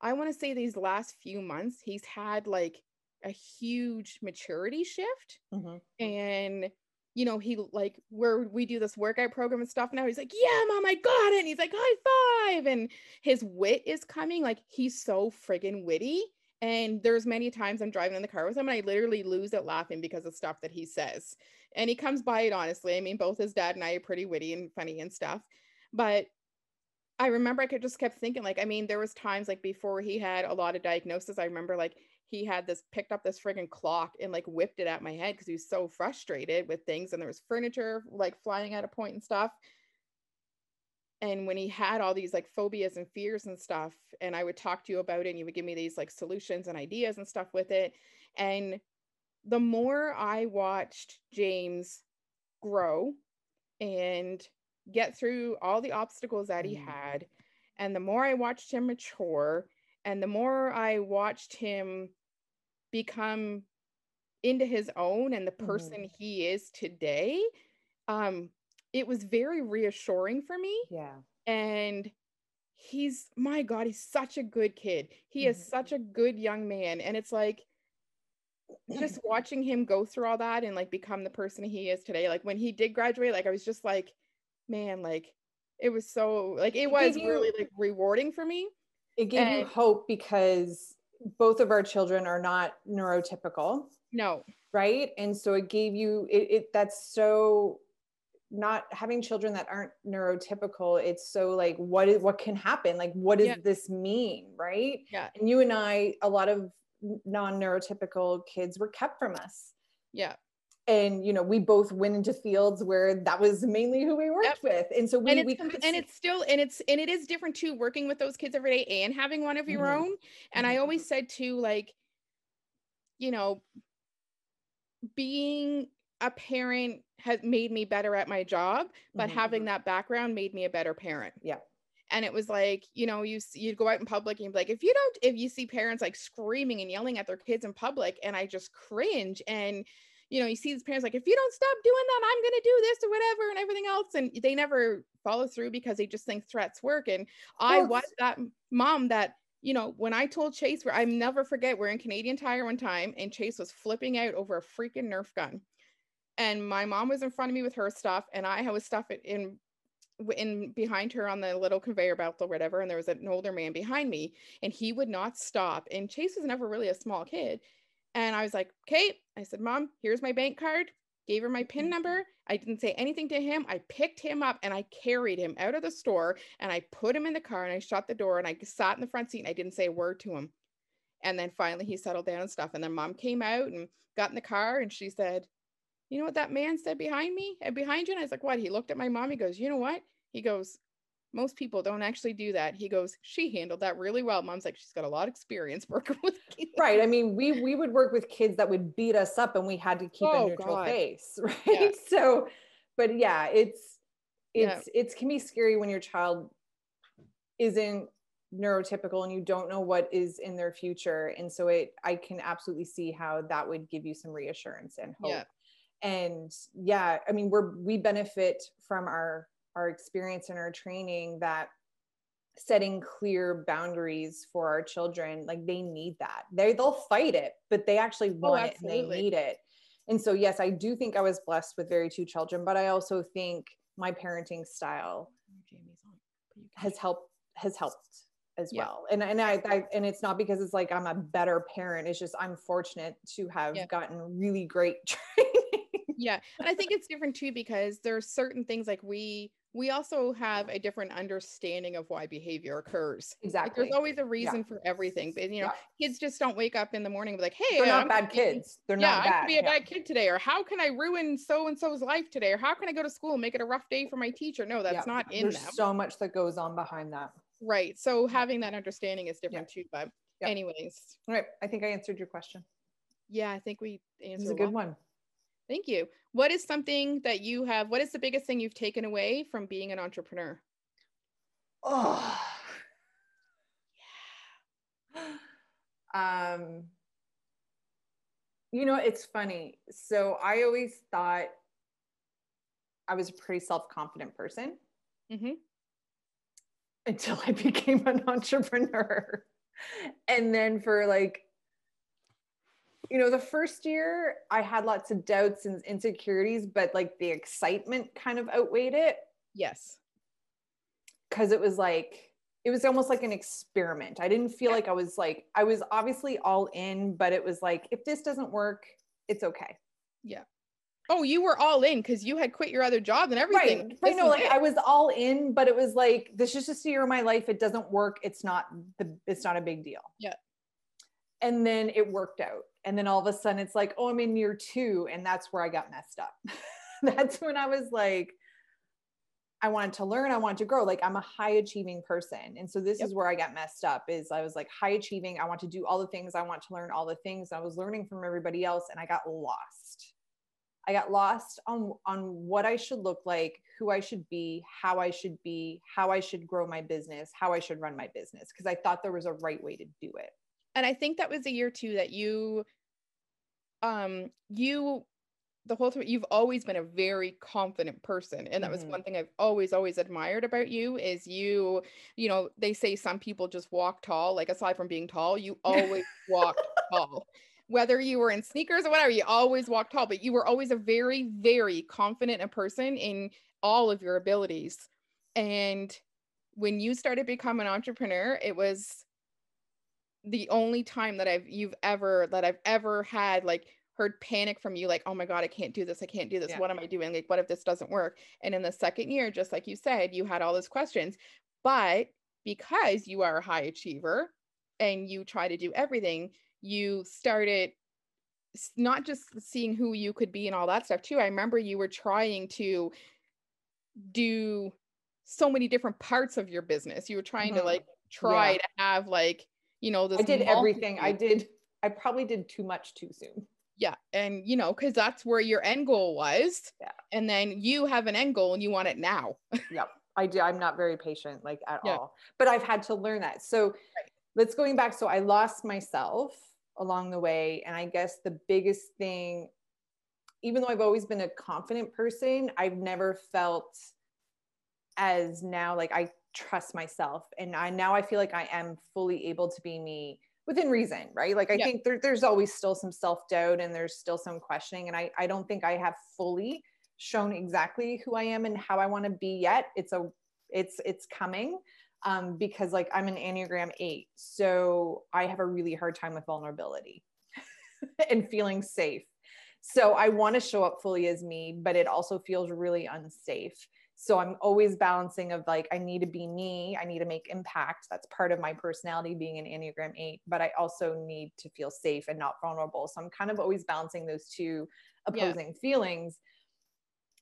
I want to say these last few months he's had like a huge maturity shift mm-hmm. and you know, he like where we do this workout program and stuff now. He's like, Yeah, mom, I got it. And he's like, high five. And his wit is coming. Like he's so friggin' witty. And there's many times I'm driving in the car with him and I literally lose it laughing because of stuff that he says. And he comes by it honestly. I mean, both his dad and I are pretty witty and funny and stuff. But I remember I could just kept thinking, like, I mean, there was times like before he had a lot of diagnosis. I remember like he had this picked up this friggin' clock and like whipped it at my head because he was so frustrated with things and there was furniture like flying at a point and stuff and when he had all these like phobias and fears and stuff and i would talk to you about it and you would give me these like solutions and ideas and stuff with it and the more i watched james grow and get through all the obstacles that he mm. had and the more i watched him mature and the more I watched him become into his own and the person mm-hmm. he is today, um, it was very reassuring for me. Yeah. And he's my God, he's such a good kid. He mm-hmm. is such a good young man. And it's like just watching him go through all that and like become the person he is today. Like when he did graduate, like I was just like, man, like it was so like it was really like rewarding for me it gave and, you hope because both of our children are not neurotypical. No. Right? And so it gave you it, it that's so not having children that aren't neurotypical it's so like what is what can happen? Like what does yeah. this mean? Right? Yeah. And you and i a lot of non-neurotypical kids were kept from us. Yeah and you know we both went into fields where that was mainly who we worked yep. with and so we and it's, we and it's still and it's and it is different too working with those kids every day and having one of your mm-hmm. own and mm-hmm. i always said too like you know being a parent has made me better at my job but mm-hmm. having that background made me a better parent yeah and it was like you know you you go out in public and be like if you don't if you see parents like screaming and yelling at their kids in public and i just cringe and you know, you see these parents like, if you don't stop doing that, I'm going to do this or whatever and everything else. And they never follow through because they just think threats work. And I was that mom that, you know, when I told Chase, where I never forget, we're in Canadian Tire one time and Chase was flipping out over a freaking Nerf gun. And my mom was in front of me with her stuff and I was stuff in in behind her on the little conveyor belt or whatever and there was an older man behind me and he would not stop and chase was never really a small kid and I was like, okay. I said, Mom, here's my bank card. Gave her my PIN mm-hmm. number. I didn't say anything to him. I picked him up and I carried him out of the store and I put him in the car and I shut the door and I sat in the front seat and I didn't say a word to him. And then finally he settled down and stuff. And then mom came out and got in the car and she said, You know what that man said behind me and behind you? And I was like, What? He looked at my mom. He goes, You know what? He goes, most people don't actually do that. He goes, she handled that really well. Mom's like, she's got a lot of experience working with kids. Right. I mean, we we would work with kids that would beat us up and we had to keep oh, a neutral God. face. Right. Yeah. So, but yeah, it's it's yeah. it can be scary when your child isn't neurotypical and you don't know what is in their future. And so it I can absolutely see how that would give you some reassurance and hope. Yeah. And yeah, I mean, we're we benefit from our our experience and our training that setting clear boundaries for our children like they need that. They they'll fight it but they actually oh, want oh, it and they need it. And so yes i do think i was blessed with very two children but i also think my parenting style has helped has helped as yeah. well. And and I, I, and it's not because it's like i'm a better parent it's just i'm fortunate to have yeah. gotten really great training. Yeah and i think it's different too because there are certain things like we we also have a different understanding of why behavior occurs. Exactly. Like there's always a reason yeah. for everything. But you know, yeah. kids just don't wake up in the morning and be like, hey, they're not I'm bad kids. They're yeah, not bad. I could be a yeah. bad kid today, or how can I ruin so and so's life today? Or how can I go to school and make it a rough day for my teacher? No, that's not in them. there's them. so much that goes on behind that. Right. So having that understanding is different too. But anyways. All right. I think I answered your question. Yeah, I think we answered. It's a good one. Thank you. What is something that you have? What is the biggest thing you've taken away from being an entrepreneur? Oh, yeah. Um, you know, it's funny. So I always thought I was a pretty self confident person mm-hmm. until I became an entrepreneur. and then for like you know, the first year I had lots of doubts and insecurities, but like the excitement kind of outweighed it Yes. because it was like it was almost like an experiment. I didn't feel like I was like I was obviously all in, but it was like if this doesn't work, it's okay. Yeah. Oh, you were all in because you had quit your other job and everything. Right. This Right. No, like it. I was all in, but it was like this is just a year of my life. It doesn't work. It's not the it's not a big deal. Yeah. And then it worked out. And then all of a sudden it's like, oh, I'm in year two. And that's where I got messed up. that's when I was like, I wanted to learn, I wanted to grow. Like I'm a high achieving person. And so this Yep. is where I got messed up is I was like high achieving. I want to do all the things. I want to learn all the things. I was learning from everybody else and I got lost. I got lost on on what I should look like, who I should be, how I should be, how I should grow my business, how I should run my business because I thought there was a right way to do it. And I think that was the year too that you, um, you, the whole time you've always been a very confident person, and that was Mhm. one thing I've always always admired about you is you, you know, they say some people just walk tall. Like aside from being tall, you always walked tall. Whether you were in sneakers or whatever, you always walked tall. But you were always a very, very confident person in all of your abilities. And when you started becoming an entrepreneur, it was the only time that I've you've ever that I've ever had like heard panic from you like oh my god I can't do this I can't do this Yeah. what am I doing like what if this doesn't work and in the second year just like you said you had all those questions but because you are a high achiever and you try to do everything you started not just seeing who you could be and all that stuff too I remember you were trying to do so many different parts of your business you were trying to Mhm. like try Yeah. to have like you know this I did everything. I did I probably did too much too soon. yeah and you know because that's where your end goal was Yeah. and then you have an end goal and you want it now Yep. I do. I'm not very patient, like at Yeah. all. But I've had to learn that. So let's going back. So I lost myself along the way. And I guess the biggest thing, even though I've always been a confident person, I've never felt as now like I trust myself. And I now I feel like I am fully able to be me within reason, right? Like I Yeah. think there, there's always still some self-doubt and there's still some questioning. And I, I don't think I have fully shown exactly who I am and how I want to be yet. It's a it's it's coming um, because like I'm an Enneagram eight. So I have a really hard time with vulnerability and feeling safe. So I want to show up fully as me, but it also feels really unsafe. So I'm always balancing of like, I need to be me. I need to make impact. That's part of my personality being an Enneagram eight, but I also need to feel safe and not vulnerable. So I'm kind of always balancing those two Yeah. opposing feelings.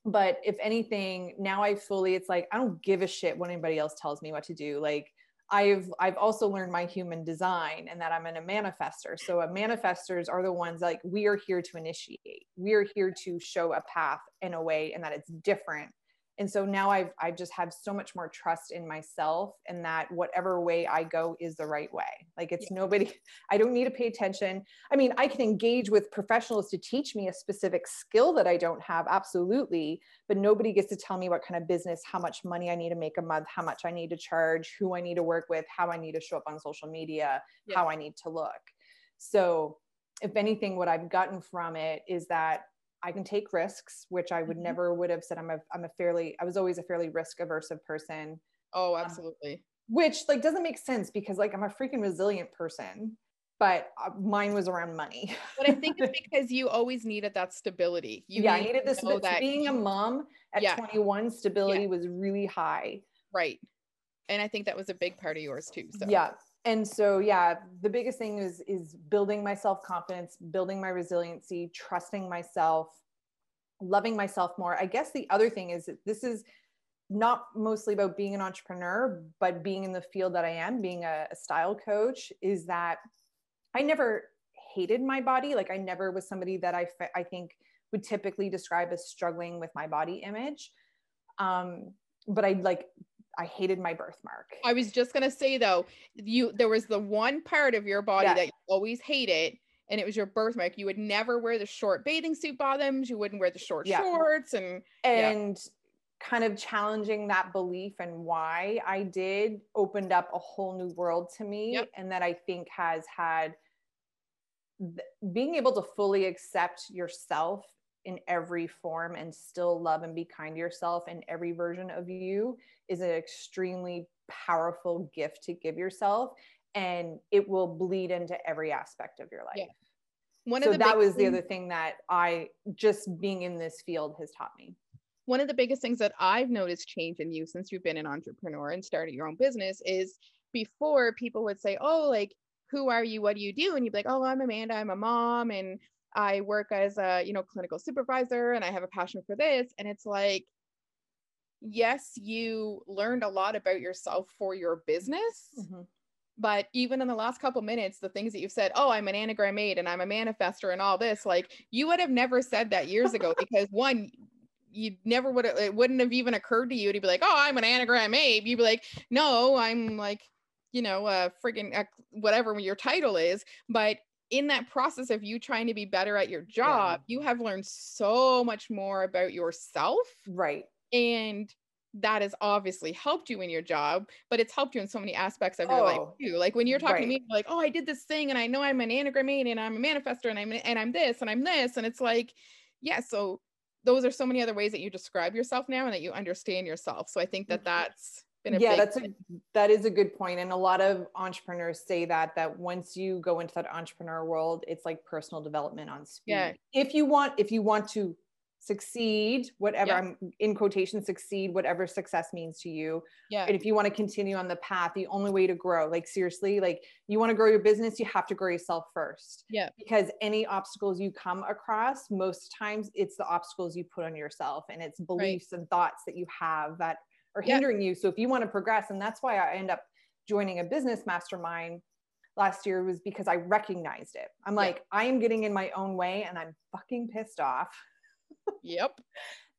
But if anything, now I fully, it's like, I don't give a shit what anybody else tells me what to do. Like, I've I've also learned my human design and that I'm in a manifester. So a manifestors are the ones like we are here to initiate. We are here to show a path in a way and that it's different. And so now I've I just have so much more trust in myself and that whatever way I go is the right way. Like it's nobody I don't need to pay attention. I mean, I can engage with professionals to teach me a specific skill that I don't have absolutely, but nobody gets to tell me what kind of business, how much money I need to make a month, how much I need to charge, who I need to work with, how I need to show up on social media, Yeah. how I need to look. So, if anything, what I've gotten from it is that I can take risks, which I would Mhm. never would have said. I'm a I'm a fairly I was always a fairly risk averse person, oh absolutely which like doesn't make sense because like I'm a freaking resilient person, but uh, mine was around money. but i think it's because you always needed that stability you yeah, I needed this. that Being a mom at Yeah. 21, stability was really high. right and i think that was a big part of yours too so Yeah. And so yeah, the biggest thing is is building my self-confidence, building my resiliency, trusting myself, loving myself more. I guess the other thing is this is not mostly about being an entrepreneur, but being in the field that I am, being a, a style coach, is that I never hated my body. Like I never was somebody that I I think would typically describe as struggling with my body image. Um, but I like I hated my birthmark. i was just going to say though you there was the one part of your body Yeah. that you always hated and it was your birthmark you would never wear the short bathing suit bottoms you wouldn't wear the short Yeah. shorts and Yeah. and kind of challenging that belief and why I did opened up a whole new world to me Yep. and that I think has had th- being able to fully accept yourself in every form and still love and be kind to yourself and every version of you is an extremely powerful gift to give yourself and it will bleed into every aspect of your life. Yeah. One so that was the other thing that I just being in this field has taught me. One of the biggest things that I've noticed change in you since you've been an entrepreneur and started your own business is before people would say, Oh, like, who are you? What do you do? And you'd be like, Oh, I'm Amanda, I'm a mom, and I work as a, you know, clinical supervisor and I have a passion for this. And it's like, yes, you learned a lot about yourself for your business. Mm-hmm but even in the last couple minutes the things that you've said oh i'm an anagram 8 and i'm a manifester and all this like you would have never said that years ago because one you never would have it wouldn't have even occurred to you to be like oh i'm an anagram 8 you'd be like no i'm like you know uh friggin uh, whatever your title is but in that process of you trying to be better at your job yeah. you have learned so much more about yourself right and that has obviously helped you in your job, but it's helped you in so many aspects of your oh, life too. Like when you're talking right. to me, like, oh, I did this thing and I know I'm an anagram and I'm a manifester and I'm and I'm this and I'm this. And it's like, yeah, so those are so many other ways that you describe yourself now and that you understand yourself. So I think that mm-hmm. that's yeah, that's a, that is a good. And a lot of entrepreneurs say that that once you go into that entrepreneur world, it's like personal development on speed. Yeah. If you want, if you want to succeed whatever yeah. i'm in quotation succeed whatever success means to you yeah and if you want to continue on the path the only way to grow like seriously like you want to grow your business you have to grow yourself first yeah because any obstacles you come across most times it's the obstacles you put on yourself and it's beliefs right. and thoughts that you have that are hindering you so if you want to progress and that's why i end up joining a business mastermind last year was because I recognized it. I'm like. I am getting in my own way and I'm fucking pissed off yep.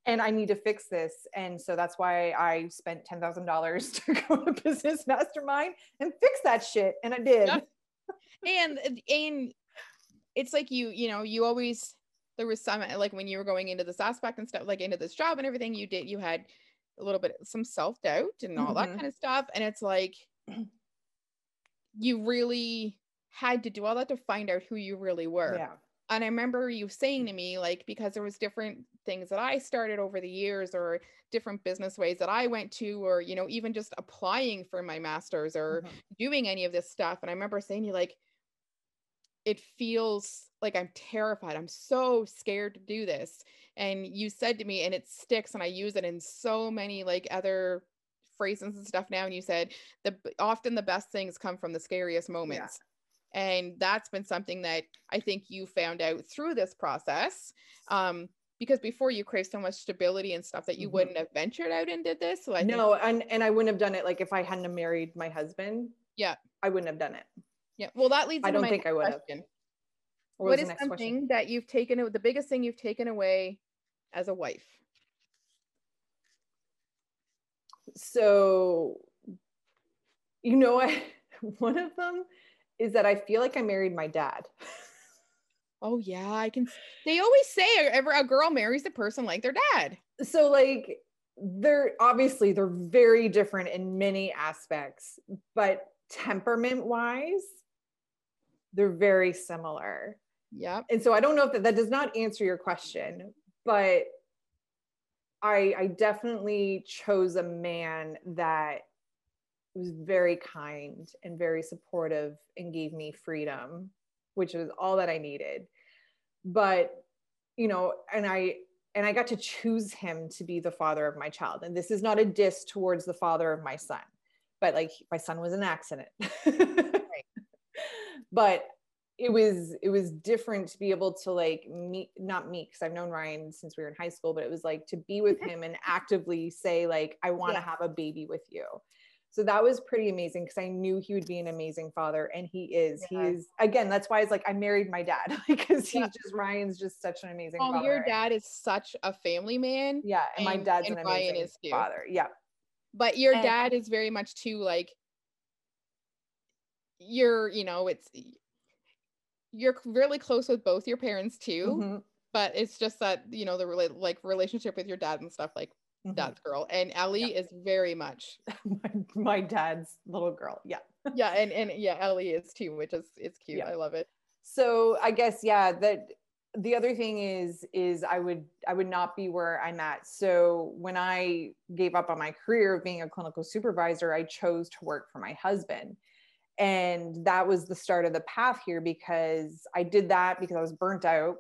And I need to fix this. And so that's why I spent $10,000 to go to business mastermind and fix that shit. And I did. Yep. And, and it's like you, you know, you always, there was some, like when you were going into this aspect and stuff, like into this job and everything you did, you had a little bit, some self-doubt and all mm-hmm. that kind of stuff. And it's like, you really had to do all that to find out who you really were. Yeah and I remember you saying to me, like, because there was different things that I started over the years or different business ways that I went to, or, you know, even just applying for my master's or mm-hmm. doing any of this stuff. And I remember saying to you, like, it feels like I'm terrified. I'm so scared to do this. And you said to me, and it sticks, and I use it in so many like other phrases and stuff now. And you said the often the best things come from the scariest moments. Yeah and that's been something that I think you found out through this process. Um, because before you crave so much stability and stuff that you mm-hmm. wouldn't have ventured out and did this. So I no, and and I wouldn't have done it like if I hadn't married my husband. Yeah, I wouldn't have done it. Yeah, well, that leads. To I don't think I would have. What, what is something question? that you've taken? Away, the biggest thing you've taken away as a wife. So, you know, I one of them is that I feel like I married my dad. Oh yeah, I can. They always say a, a girl marries a person like their dad. So like they're obviously they're very different in many aspects, but temperament wise, they're very similar. Yeah. And so I don't know if that, that does not answer your question, but I I definitely chose a man that was very kind and very supportive and gave me freedom, which was all that I needed. But, you know, and I, and I got to choose him to be the father of my child. And this is not a diss towards the father of my son, but like my son was an accident. But it was it was different to be able to like meet not meet because I've known Ryan since we were in high school, but it was like to be with him and actively say like I want to yeah. have a baby with you so that was pretty amazing because I knew he would be an amazing father, and he is. Yeah. He is again. That's why it's like I married my dad because he's yeah. just Ryan's just such an amazing. Oh, father. your dad is such a family man. Yeah, and, and my dad's and an amazing father. Yeah, but your and, dad is very much too like. You're, you know, it's you're really close with both your parents too. Mm-hmm. But it's just that you know the like relationship with your dad and stuff like mm-hmm. dad's girl and ellie yeah. is very much my, my, dad's little girl yeah yeah and and yeah ellie is too which is it's cute yeah. i love it so I guess yeah that the other thing is is I would I would not be where I'm at. So when I gave up on my career of being a clinical supervisor, I chose to work for my husband. And that was the start of the path here because I did that because I was burnt out.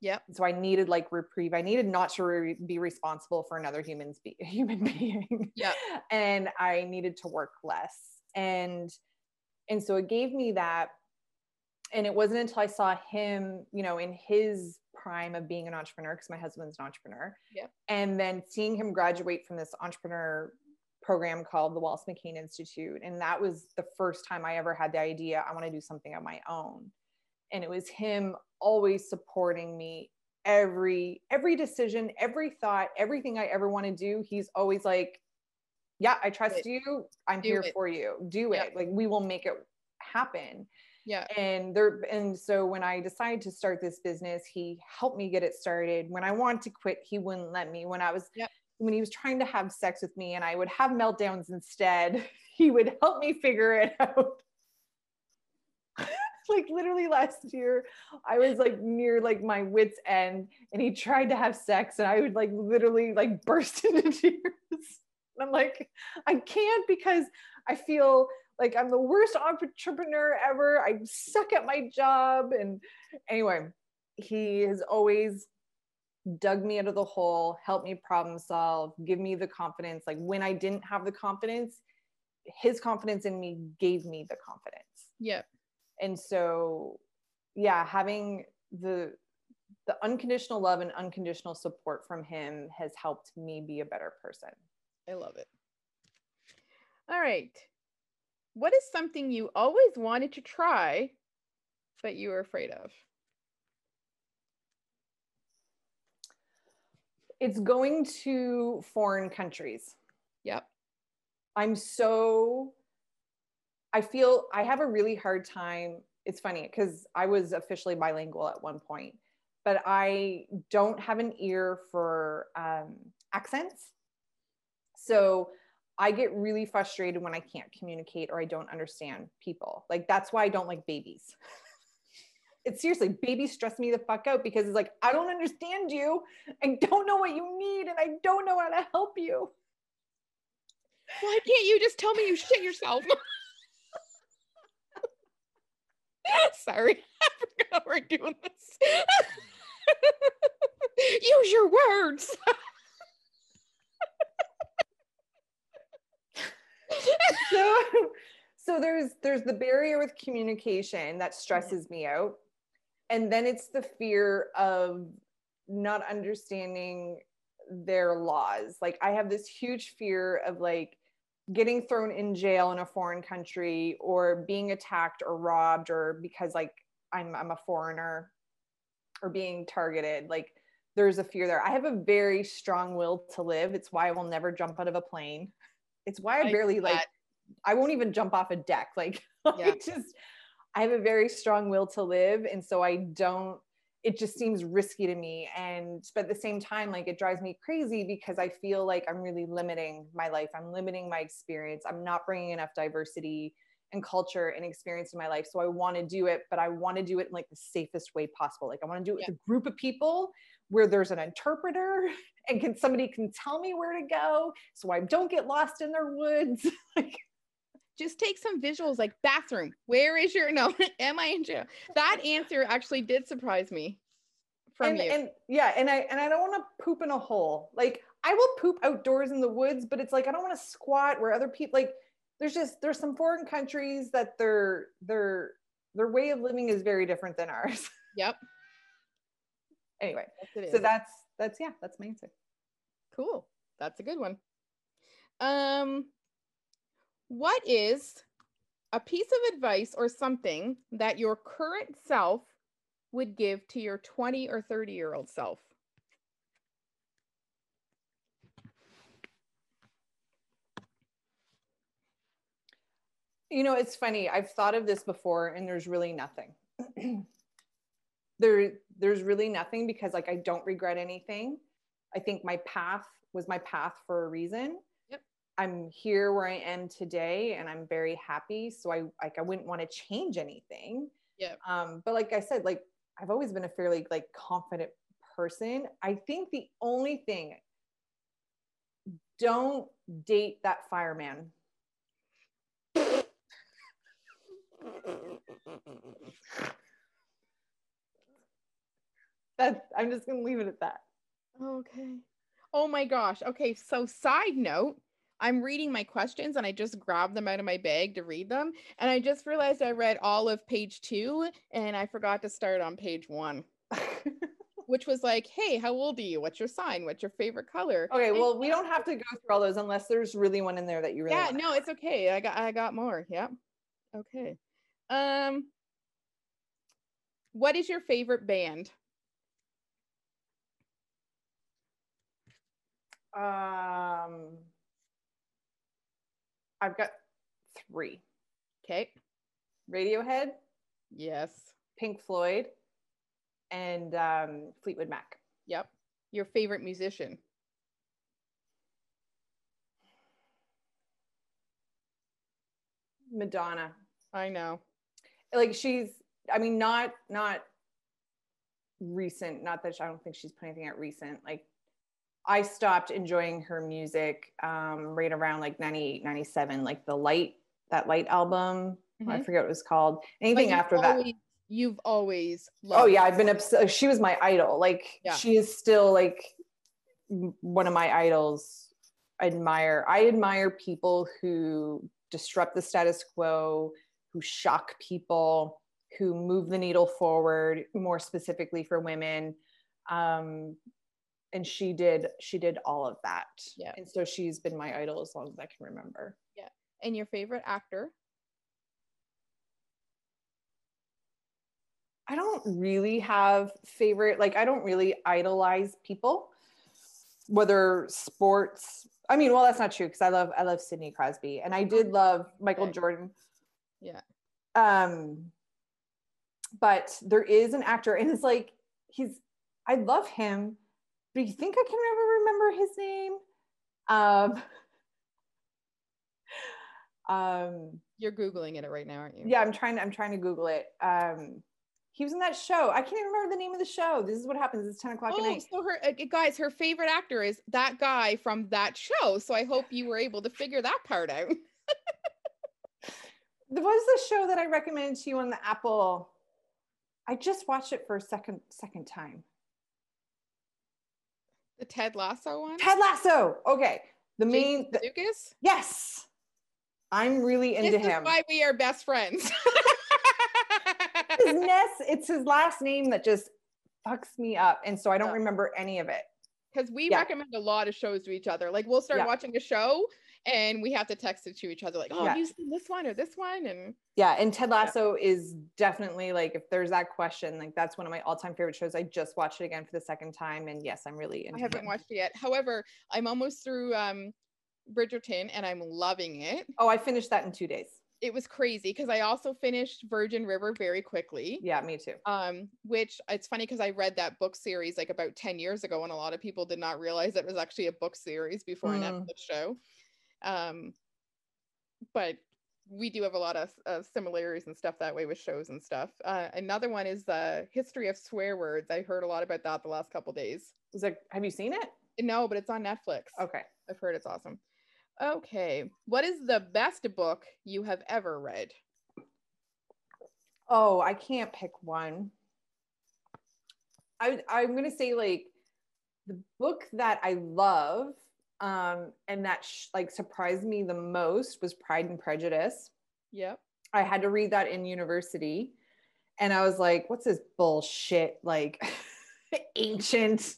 yeah So I needed like reprieve. I needed not to re- be responsible for another human's be- human being. yeah and I needed to work less. And and so it gave me that and it wasn't until I saw him, you know, in his prime of being an entrepreneur, because my husband's an entrepreneur. Yeah. And then seeing him graduate from this entrepreneur program called the Wallace McCain Institute. And that was the first time I ever had the idea I want to do something on my own. And it was him always supporting me every every decision, every thought, everything I ever want to do. He's always like, Yeah, I trust you. I'm Do here it. for you. Do Yeah. it. Like we will make it happen Yeah. and there and so when i decided to start this business he helped me get it started when i wanted to quit he wouldn't let me when i was Yep. When he was trying to have sex with me and i would have meltdowns instead he would help me figure it out like literally last year i was like near like my wits end and he tried to have sex and i would like literally like burst into tears and i'm like i can't because i feel like I'm the worst entrepreneur ever. I suck at my job. And anyway, he has always dug me out of the hole, helped me problem solve, give me the confidence. Like when I didn't have the confidence, his confidence in me gave me the confidence. Yep. And so, yeah, having the the unconditional love and unconditional support from him has helped me be a better person. I love it. All right. What is something you always wanted to try, but you were afraid of? It's going to foreign countries. Yep. I'm so I feel I have a really hard time. It's funny because I was officially bilingual at one point, but I don't have an ear for um, accents. So I get really frustrated when I can't communicate or I don't understand people. Like that's why I don't like babies. It's seriously, babies stress me the fuck out because it's like, I don't understand you. I don't know what you need and I don't know how to help you. Why can't you just tell me you shit yourself? Sorry, I forgot we're doing this. Use your words. so so there's there's the barrier with communication that stresses me out and then it's the fear of not understanding their laws like i have this huge fear of like getting thrown in jail in a foreign country or being attacked or robbed or because like i'm i'm a foreigner or being targeted like there's a fear there i have a very strong will to live it's why i will never jump out of a plane it's why i I barely like. I won't even jump off a deck. Like Yeah. I just I have a very strong will to live. And so I don't, it just seems risky to me. And but at the same time, like it drives me crazy because I feel like I'm really limiting my life. I'm limiting my experience. I'm not bringing enough diversity and culture and experience in my life. So I want to do it, but I want to do it in like the safest way possible. Like I want to do it with a group of people where there's an interpreter and can somebody can tell me where to go so I don't get lost in their woods. like Just take some visuals like bathroom. Where is your no? Am I in jail? That answer actually did surprise me from and, you. and yeah, and I and I don't want to poop in a hole. Like I will poop outdoors in the woods, but it's like I don't want to squat where other people like there's just there's some foreign countries that their their their way of living is very different than ours. yep. anyway, Yes, so that's that's yeah, that's my answer. Cool. That's a good one. Um, what is a piece of advice or something that your current self would give to your 20 or 30 year old self? You know, it's funny. I've thought of this before and there's really nothing. there there's really nothing because like I don't regret anything. I think my path was my path for a reason. I'm here where I am today and I'm very happy. So I like I wouldn't want to change anything. Yeah. Um, but like I said, like I've always been a fairly like confident person. I think the only thing don't date that fireman. That I'm just gonna leave it at that. Okay. Oh my gosh. Okay. So, side note, I'm reading my questions and I just grabbed them out of my bag to read them. And I just realized I read all of page two and I forgot to start on page one, which was like, hey, how old are you? What's your sign? What's your favorite color? Okay, And- well, we don't have to go through all those unless there's really one in there that you really yeah, no, it's okay. I got I got more. Yep. Okay. Um what is your favorite band? Um, I've got three: Okay. Radiohead, Yes. Pink Floyd, and um, Fleetwood Mac. Yep. Your favorite musician? Madonna. I know. Like she's, I mean, not not recent. Not that she, I don't think she's put anything out recent. Like I stopped enjoying her music um, right around like 98, 97, like the light that light album. I Mhm. forget what it was called. Anything after that. You've always loved Oh yeah, I've been obsessed. She was my idol. Like Yeah. she is still like one of my idols. I admire. I admire people who disrupt the status quo, who shock people, who move the needle forward. More specifically for women, um, and she did. She did all of that. Yeah. And so she's been my idol as long as I can remember. Yeah. And your favorite actor? I don't really have favorite, like I don't really idolize people, whether sports. I mean, well, that's not true because I love I love Sidney Crosby and I did love Michael Okay. Jordan. Yeah. Um, but there is an actor, and it's like he's I love him, but you think I can ever remember his name? Um, um You're googling it right now, aren't you? yeah i'm trying to i'm trying to google it um he was in that show i can't even remember the name of the show this is what happens it's 10 o'clock at Oh, night so her uh, guys, her favorite actor is that guy from that show. So I hope you were able to figure that part out. there was the show that i recommended to you on the apple i just watched it for a second second time The Ted Lasso one. ted lasso okay the main the- Sudeikis? yes i'm really into this him is why we are best friends. his ness it's his last name that just fucks me up and so i don't Yeah. remember any of it because we Yeah. recommend a lot of shows to each other. Like we'll start Yeah. watching a show and we have to text it to each other, like, "Oh, Yeah. have you seen this one or this one?" And Yeah, and Ted Lasso is definitely like if there's that question, like that's one of my all-time favorite shows. I just watched it again for the second time, and yes, I'm really into I haven't him. watched it yet. However, I'm almost through um, Bridgerton and I'm loving it. Oh, I finished that in two days. It was crazy because I also finished Virgin River very quickly. Yeah, me too. um which it's funny because i read that book series like about 10 years ago and a lot of people did not realize it was actually a book series before a Mm. netflix show um but we do have a lot of, of similarities and stuff that way with shows and stuff uh, another one is the history of swear words i heard a lot about that the last couple days Was like, have you seen it? no but it's on netflix Okay. i've heard it's awesome okay what is the best book you have ever read Oh, I can't pick one. I I'm gonna say like the book that I love um and that sh- like surprised me the most was Pride and Prejudice. yep I had to read that in university. And I was like, what's this bullshit, like ancient,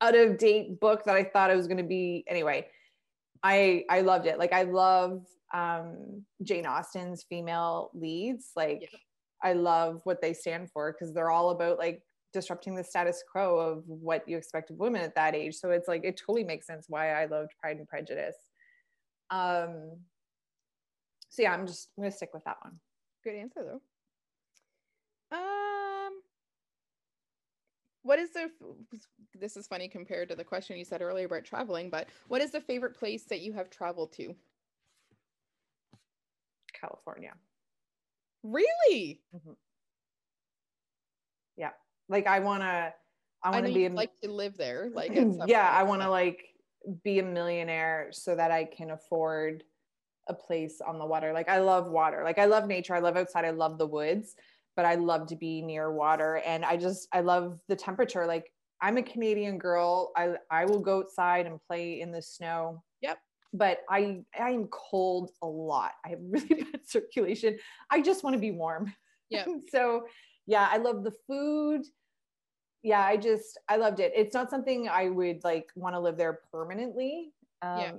out of date book that I thought it was going to be? Anyway, I I loved it. Like I love um, Jane Austen's female leads. Like Yeah. I love what they stand for because they're all about like disrupting the status quo of what you expect of women at that age. So it's like it totally makes sense why I loved Pride and Prejudice. Um, so yeah, I'm just I'm gonna stick with that one. Good answer though. Um, what is the? This is funny compared to the question you said earlier about traveling, but what is the favorite place that you have traveled to? California. Really? Mhm. Yeah. Like I want to, I want to be, a, like to live there. Like, yeah, I want to like be a millionaire so that I can afford a place on the water. Like I love water. Like I love nature. I love outside. I love the woods, but I love to be near water. And I just I love the temperature. Like I'm a Canadian girl. I I will go outside and play in the snow. Yep. But I I am cold a lot. I have really bad circulation. I just want to be warm. Yeah. so yeah, I love the food. Yeah, I just I loved it. It's not something I would like want to live there permanently. Um Yeah.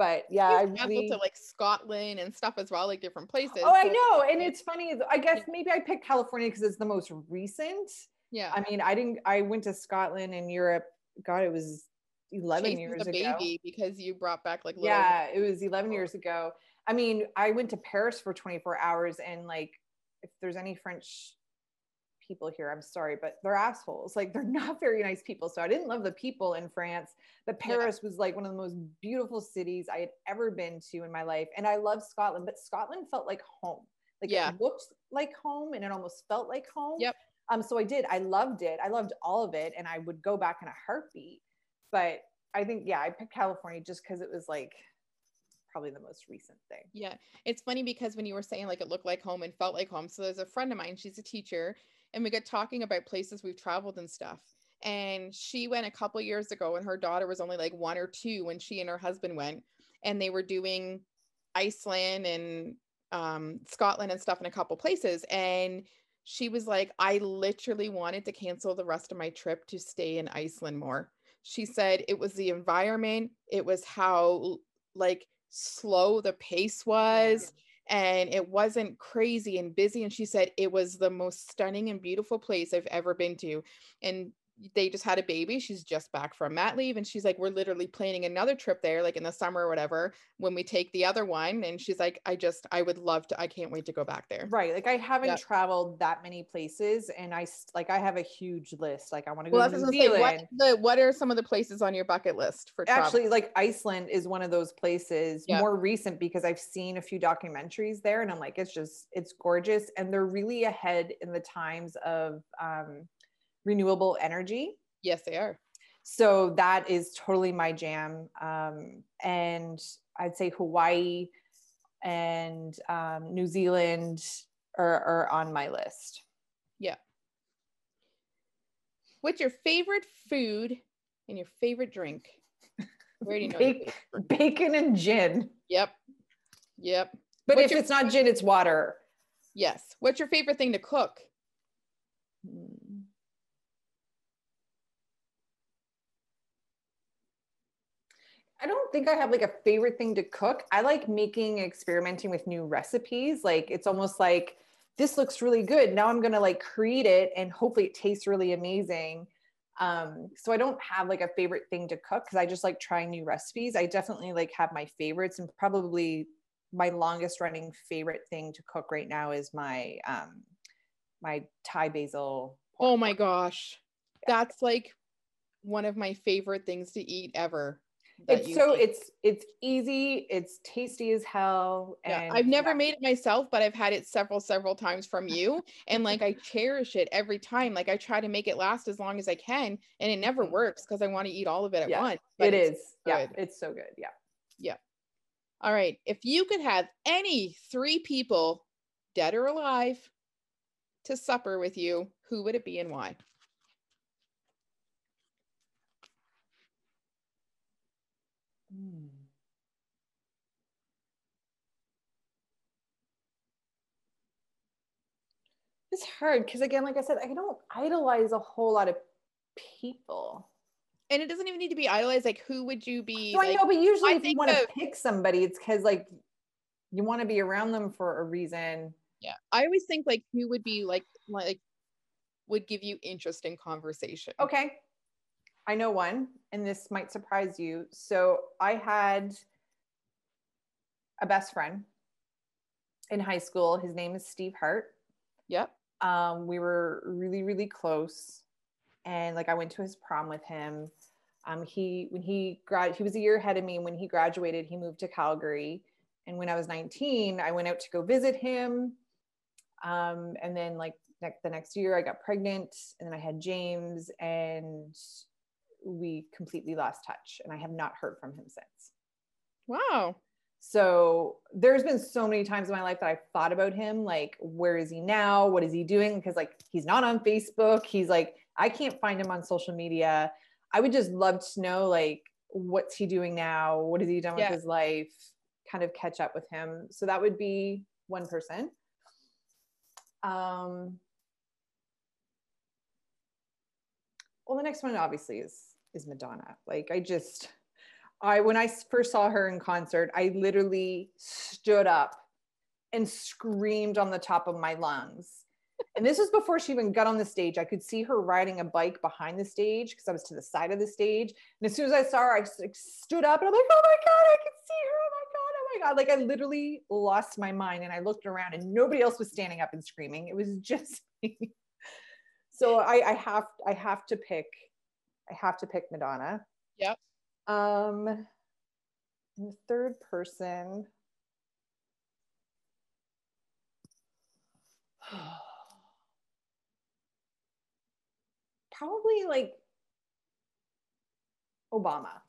But yeah, I really to like Scotland and stuff as well, like different places. Oh, I know. And it's funny. I guess maybe I picked California because it's the most recent. yeah. I mean, I didn't, I went to Scotland and Europe. God, it was 11 Chasing years the ago. baby because you brought back like Yeah, it was 11 years ago. I mean, I went to Paris for 24 hours and like, if there's any French people here, I'm sorry, but they're assholes. Like, they're not very nice people. So I didn't love the people in France. But Yeah. Paris was like one of the most beautiful cities I had ever been to in my life. And I love Scotland, but Scotland felt like home. Like, Yeah. it looked like home and it almost felt like home. Yep. Um, so I did. I loved it. I loved all of it, and I would go back in a heartbeat. But I think, yeah, I picked California just because it was like probably the most recent thing. Yeah, it's funny because when you were saying like it looked like home and felt like home. So there's a friend of mine, she's a teacher, and we got talking about places we've traveled and stuff. And she went a couple years ago, and her daughter was only like one or two when she and her husband went, and they were doing Iceland and um, Scotland and stuff in a couple places. And she was like, I literally wanted to cancel the rest of my trip to stay in Iceland more. She said it was the environment, it was how like slow the pace was and it wasn't crazy and busy and she said it was the most stunning and beautiful place I've ever been to and they just had a baby she's just back from mat leave and she's like we're literally planning another trip there like in the summer or whatever when we take the other one and she's like I just I would love to I can't wait to go back there Right. Like I haven't Yep. traveled that many places, and I, like I have a huge list. Like I want to go well to New what I was gonna say, what the what are some of the places on your bucket list for travel? Actually, like Iceland is one of those places Yeah. more recent because I've seen a few documentaries there, and I'm like, it's just it's gorgeous, and they're really ahead in the times of um, renewable energy. yes they are so that is totally my jam um, and i'd say hawaii and um, new zealand are, are on my list Yeah. what's your favorite food and your favorite drink where do you know your bacon and gin Yep. Yep. but What's if your- it's not gin it's water Yes. What's your favorite thing to cook? Hmm. I don't think I have like a favorite thing to cook. I like making experimenting with new recipes. Like it's almost like this looks really good. Now I'm going to like create it and hopefully it tastes really amazing. Um, so I don't have like a favorite thing to cook because I just like trying new recipes. I definitely like have my favorites and probably my longest running favorite thing to cook right now is my um my Thai basil. Oh my gosh. That's like one of my favorite things to eat ever. It's so make. it's it's easy it's tasty as hell Yeah, and I've never yeah. made it myself, but I've had it several, several times from you. And like I cherish it every time. Like I try to make it last as long as I can. And it never Mhm. works because I want to eat all of it at Yeah, once. it's is yeah it's so good Yeah, yeah All right. If you could have any three people, dead or alive, to supper with you, who would it be and why? It's hard because again like i said i don't idolize a whole lot of people And it doesn't even need to be idolized. Like, who would you be? so i know but usually I if you want to pick somebody it's because like you want to be around them for a reason Yeah. I always think like who would be like like would give you interesting conversation. Okay. I know one, and this might surprise you. So I had a best friend in high school. His name is Steve Hart. Yep. Um, we were really, really close. And like I went to his prom with him. Um, he when he grad he was a year ahead of me. When he graduated, he moved to Calgary. And when I was 19, I went out to go visit him. Um, and then like next the next year I got pregnant and then I had James and we completely lost touch and I have not heard from him since. Wow. So there's been so many times in my life that I've thought about him, like, where is he now? What is he doing? Because like he's not on Facebook. He's like, I can't find him on social media. I would just love to know like what's he doing now? What has he done Yeah. with his life? Kind of catch up with him. So that would be one person. Um well the next one obviously is is Madonna. Like I just I when I first saw her in concert, I literally stood up and screamed on the top of my lungs. And this was before she even got on the stage. I could see her riding a bike behind the stage because I was to the side of the stage. And as soon as I saw her, I stood up and I'm like, oh my God, I can see her. Oh my God, oh my God. Like I literally lost my mind and I looked around and nobody else was standing up and screaming. It was just me. So I, I have I have to pick, I have to pick Madonna. Yep. Um, the third person. Probably like Obama.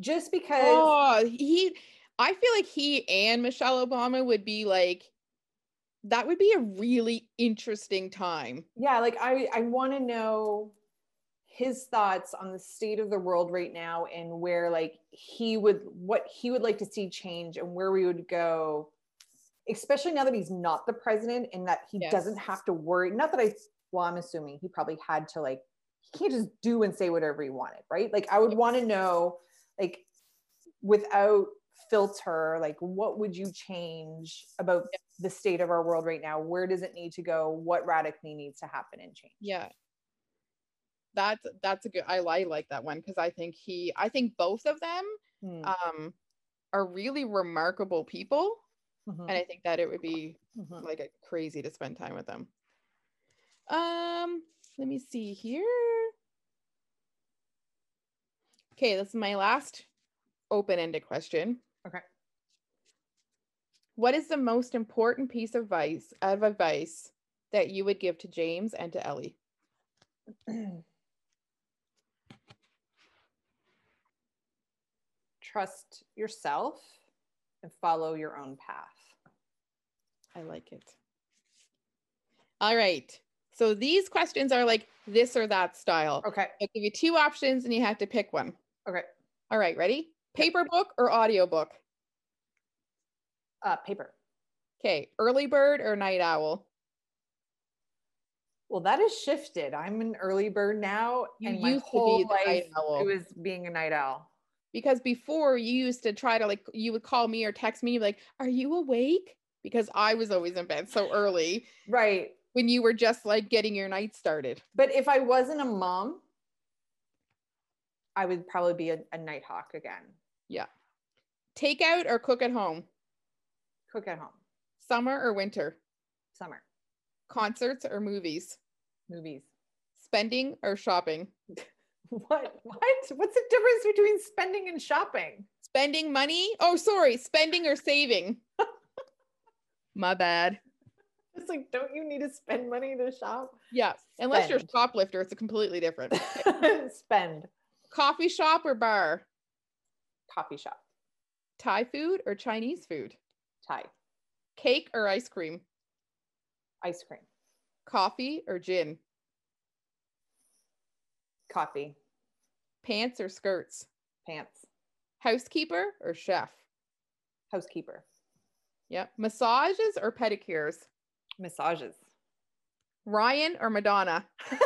Just because Oh, he I feel like he and Michelle Obama would be like that would be a really interesting time. yeah, like I I want to know his thoughts on the state of the world right now and where like he would what he would like to see change and where we would go especially now that he's not the president and that he Yes. doesn't have to worry not that i well i'm assuming he probably had to like he can't just do and say whatever he wanted right? Like i would want to know like without filter like what would you change about the state of our world right now? Where does it need to go? What radically needs to happen and change? Yeah. That's that's a good I, I like that one because I think he I think both of them Hmm. um are really remarkable people Mhm. and I think that it would be Mhm. like a crazy to spend time with them. Um, let me see here. Okay, this is my last open-ended question. Okay. What is the most important piece of advice of advice that you would give to James and to Ellie? trust yourself and follow your own path I like it. All right. So these questions are like this or that style. okay I'll give you two options and you have to pick one. okay All right, ready? Paper book or audiobook? uh paper Okay, early bird or night owl? well that has shifted i'm an early bird now You and my used to be whole the life night owl. it was being a night owl Because before you used to try to like you would call me or text me like, "Are you awake?" Because I was always in bed so early right when you were just like getting your night started. but if i wasn't a mom i would probably be a, a night hawk again Yeah. Take out or cook at home? cook at home Summer or winter? summer Concerts or movies? movies Spending or shopping? what what what's the difference between spending and shopping Spending money? Oh, sorry, spending or saving? My bad. it's like don't you need to spend money to shop Yeah, unless you're a shoplifter, it's a completely different. spend Coffee shop or bar? coffee shop Thai food or Chinese food? Thai Cake or ice cream? ice cream Coffee or gin? coffee Pants or skirts? pants Housekeeper or chef? housekeeper Yep. Massages or pedicures? massages Ryan or Madonna?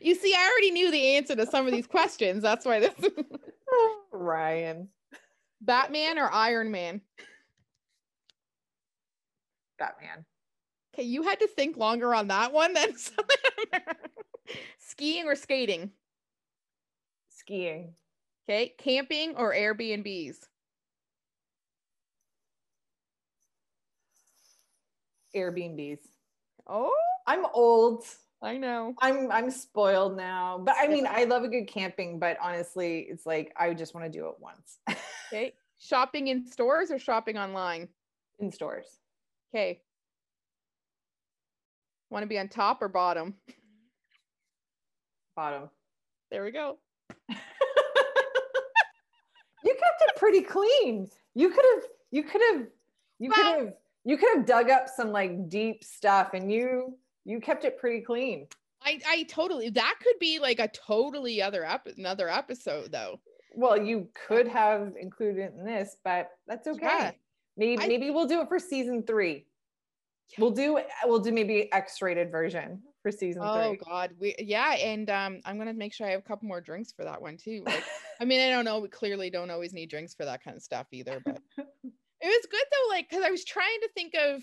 You see, I already knew the answer to some of these questions. That's why this Ryan Batman or Iron Man? Batman Okay, you had to think longer on that one than skiing or skating. skiing Okay, camping or Airbnbs. Airbnbs Oh, I'm old I know. I'm I'm spoiled now but I mean I love a good camping but honestly it's like I just want to do it once Okay, shopping in stores or shopping online. in stores. Okay. Want to be on top or bottom? Bottom. There we go. you kept it pretty clean. You could have, you could have, you could have, you could have dug up some like deep stuff and you, you kept it pretty clean. I I totally that could be like a totally other ep- another episode though. Well, you could have included it in this, but that's okay. Yeah. Maybe, I- maybe we'll do it for season three. We'll do, we'll do maybe X-rated version for season Oh three. God, we yeah, and um, I'm gonna make sure I have a couple more drinks for that one too. Like, I mean, I don't know, we clearly don't always need drinks for that kind of stuff either, but it was good though, like, because I was trying to think of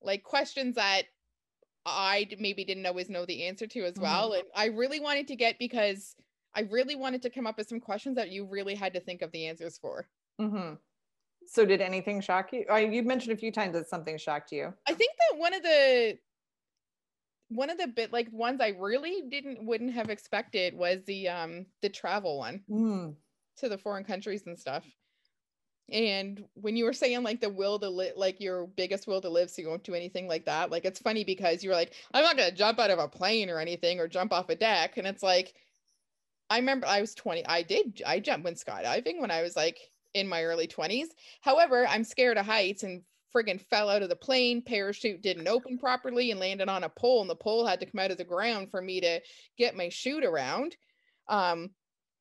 like questions that I maybe didn't always know the answer to as well, and I really wanted to get because I really wanted to come up with some questions that you really had to think of the answers for. Mhm. So did anything shock you? You mentioned a few times that something shocked you. I think that one of the one of the bit like ones I really didn't wouldn't have expected was the um the travel one. Mm. to the foreign countries and stuff. And when you were saying like the will to live, like your biggest will to live, so you won't do anything like that. Like it's funny because you were like, I'm not gonna jump out of a plane or anything or jump off a deck. And it's like, I remember I was 20. I did I jumped when skydiving when I was like in my early 20s. However, I'm scared of heights and friggin' fell out of the plane. Parachute didn't open properly and landed on a pole, and the pole had to come out of the ground for me to get my chute around. Um,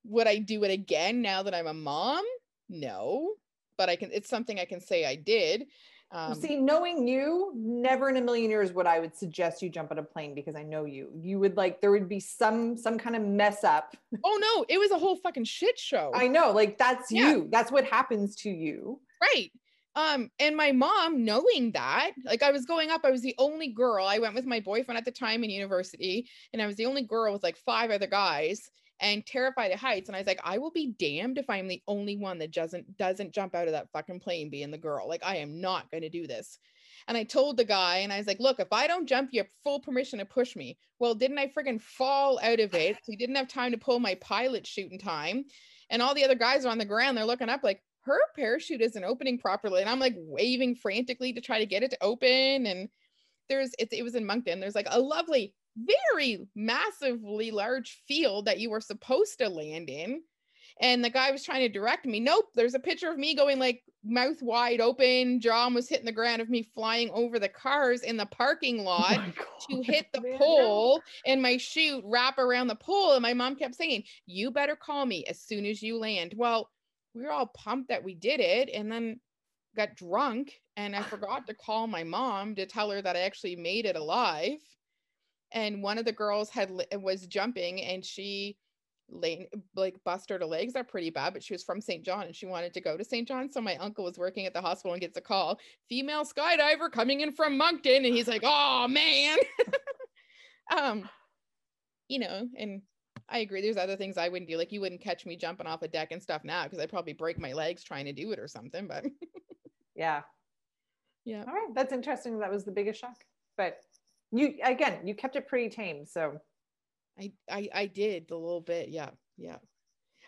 would I do it again now that I'm a mom? No, but I can. It's something I can say I did. Um, See, knowing you, never in a million years would I would suggest you jump on a plane because I know you. You would like there would be some some kind of mess up. oh no, it was a whole fucking shit show. I know, like that's Yeah. you. That's what happens to you. right. Um, and my mom knowing that, like I was going up, I was the only girl. I went with my boyfriend at the time in university, and I was the only girl with like five other guys and terrified of heights. And I was like, I will be damned if I'm the only one that doesn't doesn't jump out of that fucking plane being the girl. Like I am not gonna do this. And I told the guy, and I was like, look, if I don't jump, you have full permission to push me. Well, didn't I friggin' fall out of it? So he didn't have time to pull my pilot chute in time. And all the other guys are on the ground, they're looking up like, her parachute isn't opening properly. And I'm like waving frantically to try to get it to open. And there's it, it was in Moncton. There's like a lovely, very massively large field that you were supposed to land in. And the guy was trying to direct me. Nope, there's a picture of me going like mouth wide open, jaw was hitting the ground of me flying over the cars in the parking Oh lot my to hit the Amanda. pole and my chute wrap around the pole. And my mom kept saying, You better call me as soon as you land. Well, we were all pumped that we did it and then got drunk and I forgot to call my mom to tell her that I actually made it alive. And one of the girls had was jumping and she like busted her legs up pretty bad, but she was from St. John and she wanted to go to St. John. So my uncle was working at the hospital and gets a call, female skydiver coming in from Moncton. And he's like, oh man. um, you know, and I agree. There's other things I wouldn't do. Like you wouldn't catch me jumping off a deck and stuff now because I'd probably break my legs trying to do it or something. But Yeah. yeah. All right. That's interesting. That was the biggest shock. But you again, you kept it pretty tame. So I, I I did a little bit. Yeah. Yeah.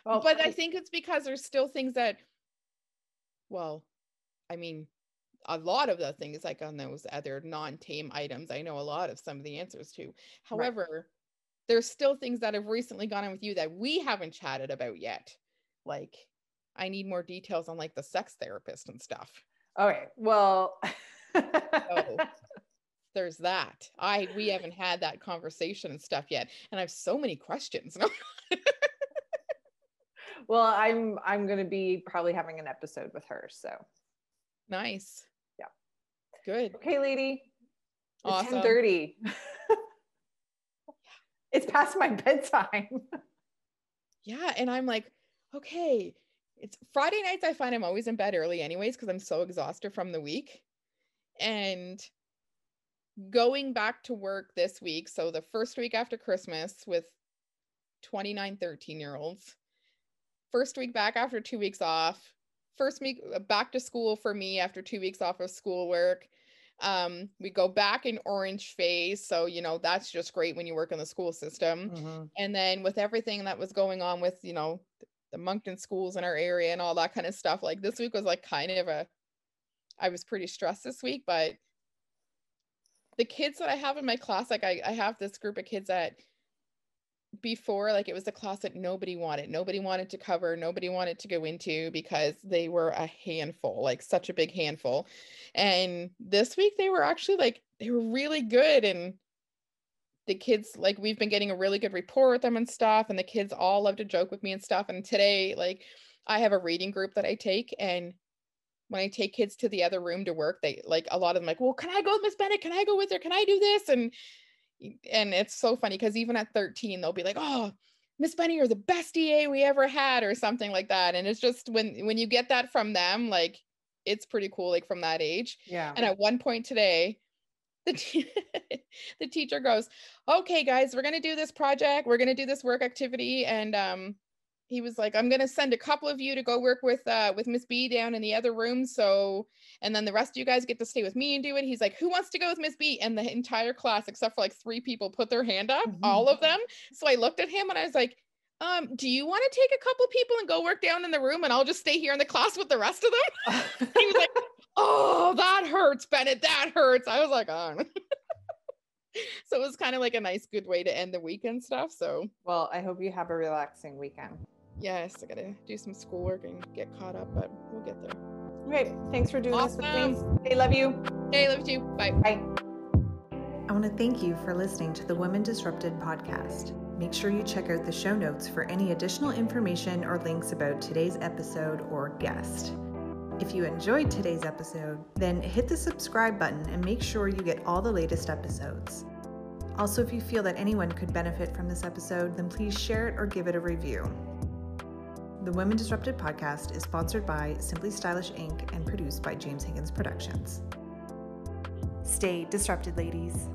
well, but I think it's because there's still things that, well, I mean, a lot of the things like on those other non-tame items, I know a lot of some of the answers to. However, there's still things that have recently gone on with you that we haven't chatted about yet. Like, I need more details on like the sex therapist and stuff. okay. Well Oh. There's that. I we haven't had that conversation and stuff yet, and I have so many questions. well, I'm I'm gonna be probably having an episode with her. So nice. Yeah. Good. okay, lady. It's Awesome. 10:30. it's past my bedtime. Yeah. And I'm like, okay, it's Friday nights. I find I'm always in bed early, anyways, because I'm so exhausted from the week. And going back to work this week, so the first week after Christmas with 29, 13 year olds, first week back after two weeks off, first week uh, back to school for me after two weeks off of schoolwork. Um, we go back in orange phase. So, you know, that's just great when you work in the school system Mhm. and then with everything that was going on with you know the moncton schools in our area and all that kind of stuff like this week was like kind of a I was pretty stressed this week, but the kids that I have in my class, like I, I have this group of kids that before like it was a class that nobody wanted. Nobody wanted to cover nobody wanted to go into because they were a handful like such a big handful. And this week they were actually like they were really good. And the kids like we've been getting a really good rapport with them and stuff. And the kids all love to joke with me and stuff. And today like i have a reading group that i take and when I take kids to the other room to work, they like a lot of them like, well, can I go with Miss Bennett? Can I go with her? Can I do this? And and it's so funny because even at 13, they'll be like, oh, Miss Benny, you're the best EA we ever had, or something like that. And it's just when when you get that from them, like it's pretty cool, like from that age. Yeah. And at one point today, the, the teacher goes, okay, guys, we're gonna do this project, we're gonna do this work activity, and um, he was like, I'm gonna send a couple of you to go work with uh with Miss B down in the other room. So and then the rest of you guys get to stay with me and do it. He's like, Who wants to go with Miss B? And the entire class, except for like three people, put their hand up, mm-hmm. all of them. So I looked at him and I was like, um, do you want to take a couple of people and go work down in the room and I'll just stay here in the class with the rest of them? he was like, Oh, that hurts, Bennett. That hurts. I was like, oh. so it was kind of like a nice, good way to end the weekend stuff. So, well, I hope you have a relaxing weekend yes, I gotta do some schoolwork and get caught up, but we'll get there. Great. Thanks for doing awesome. this with me. Hey, love you. Hey, love you. Bye. Bye. I want to thank you for listening to the Women Disrupted podcast. Make sure you check out the show notes for any additional information or links about today's episode or guest. If you enjoyed today's episode, then hit the subscribe button and make sure you get all the latest episodes. Also, if you feel that anyone could benefit from this episode, then please share it or give it a review. The Women Disrupted podcast is sponsored by Simply Stylish Inc. and produced by James Higgins Productions. Stay disrupted, ladies.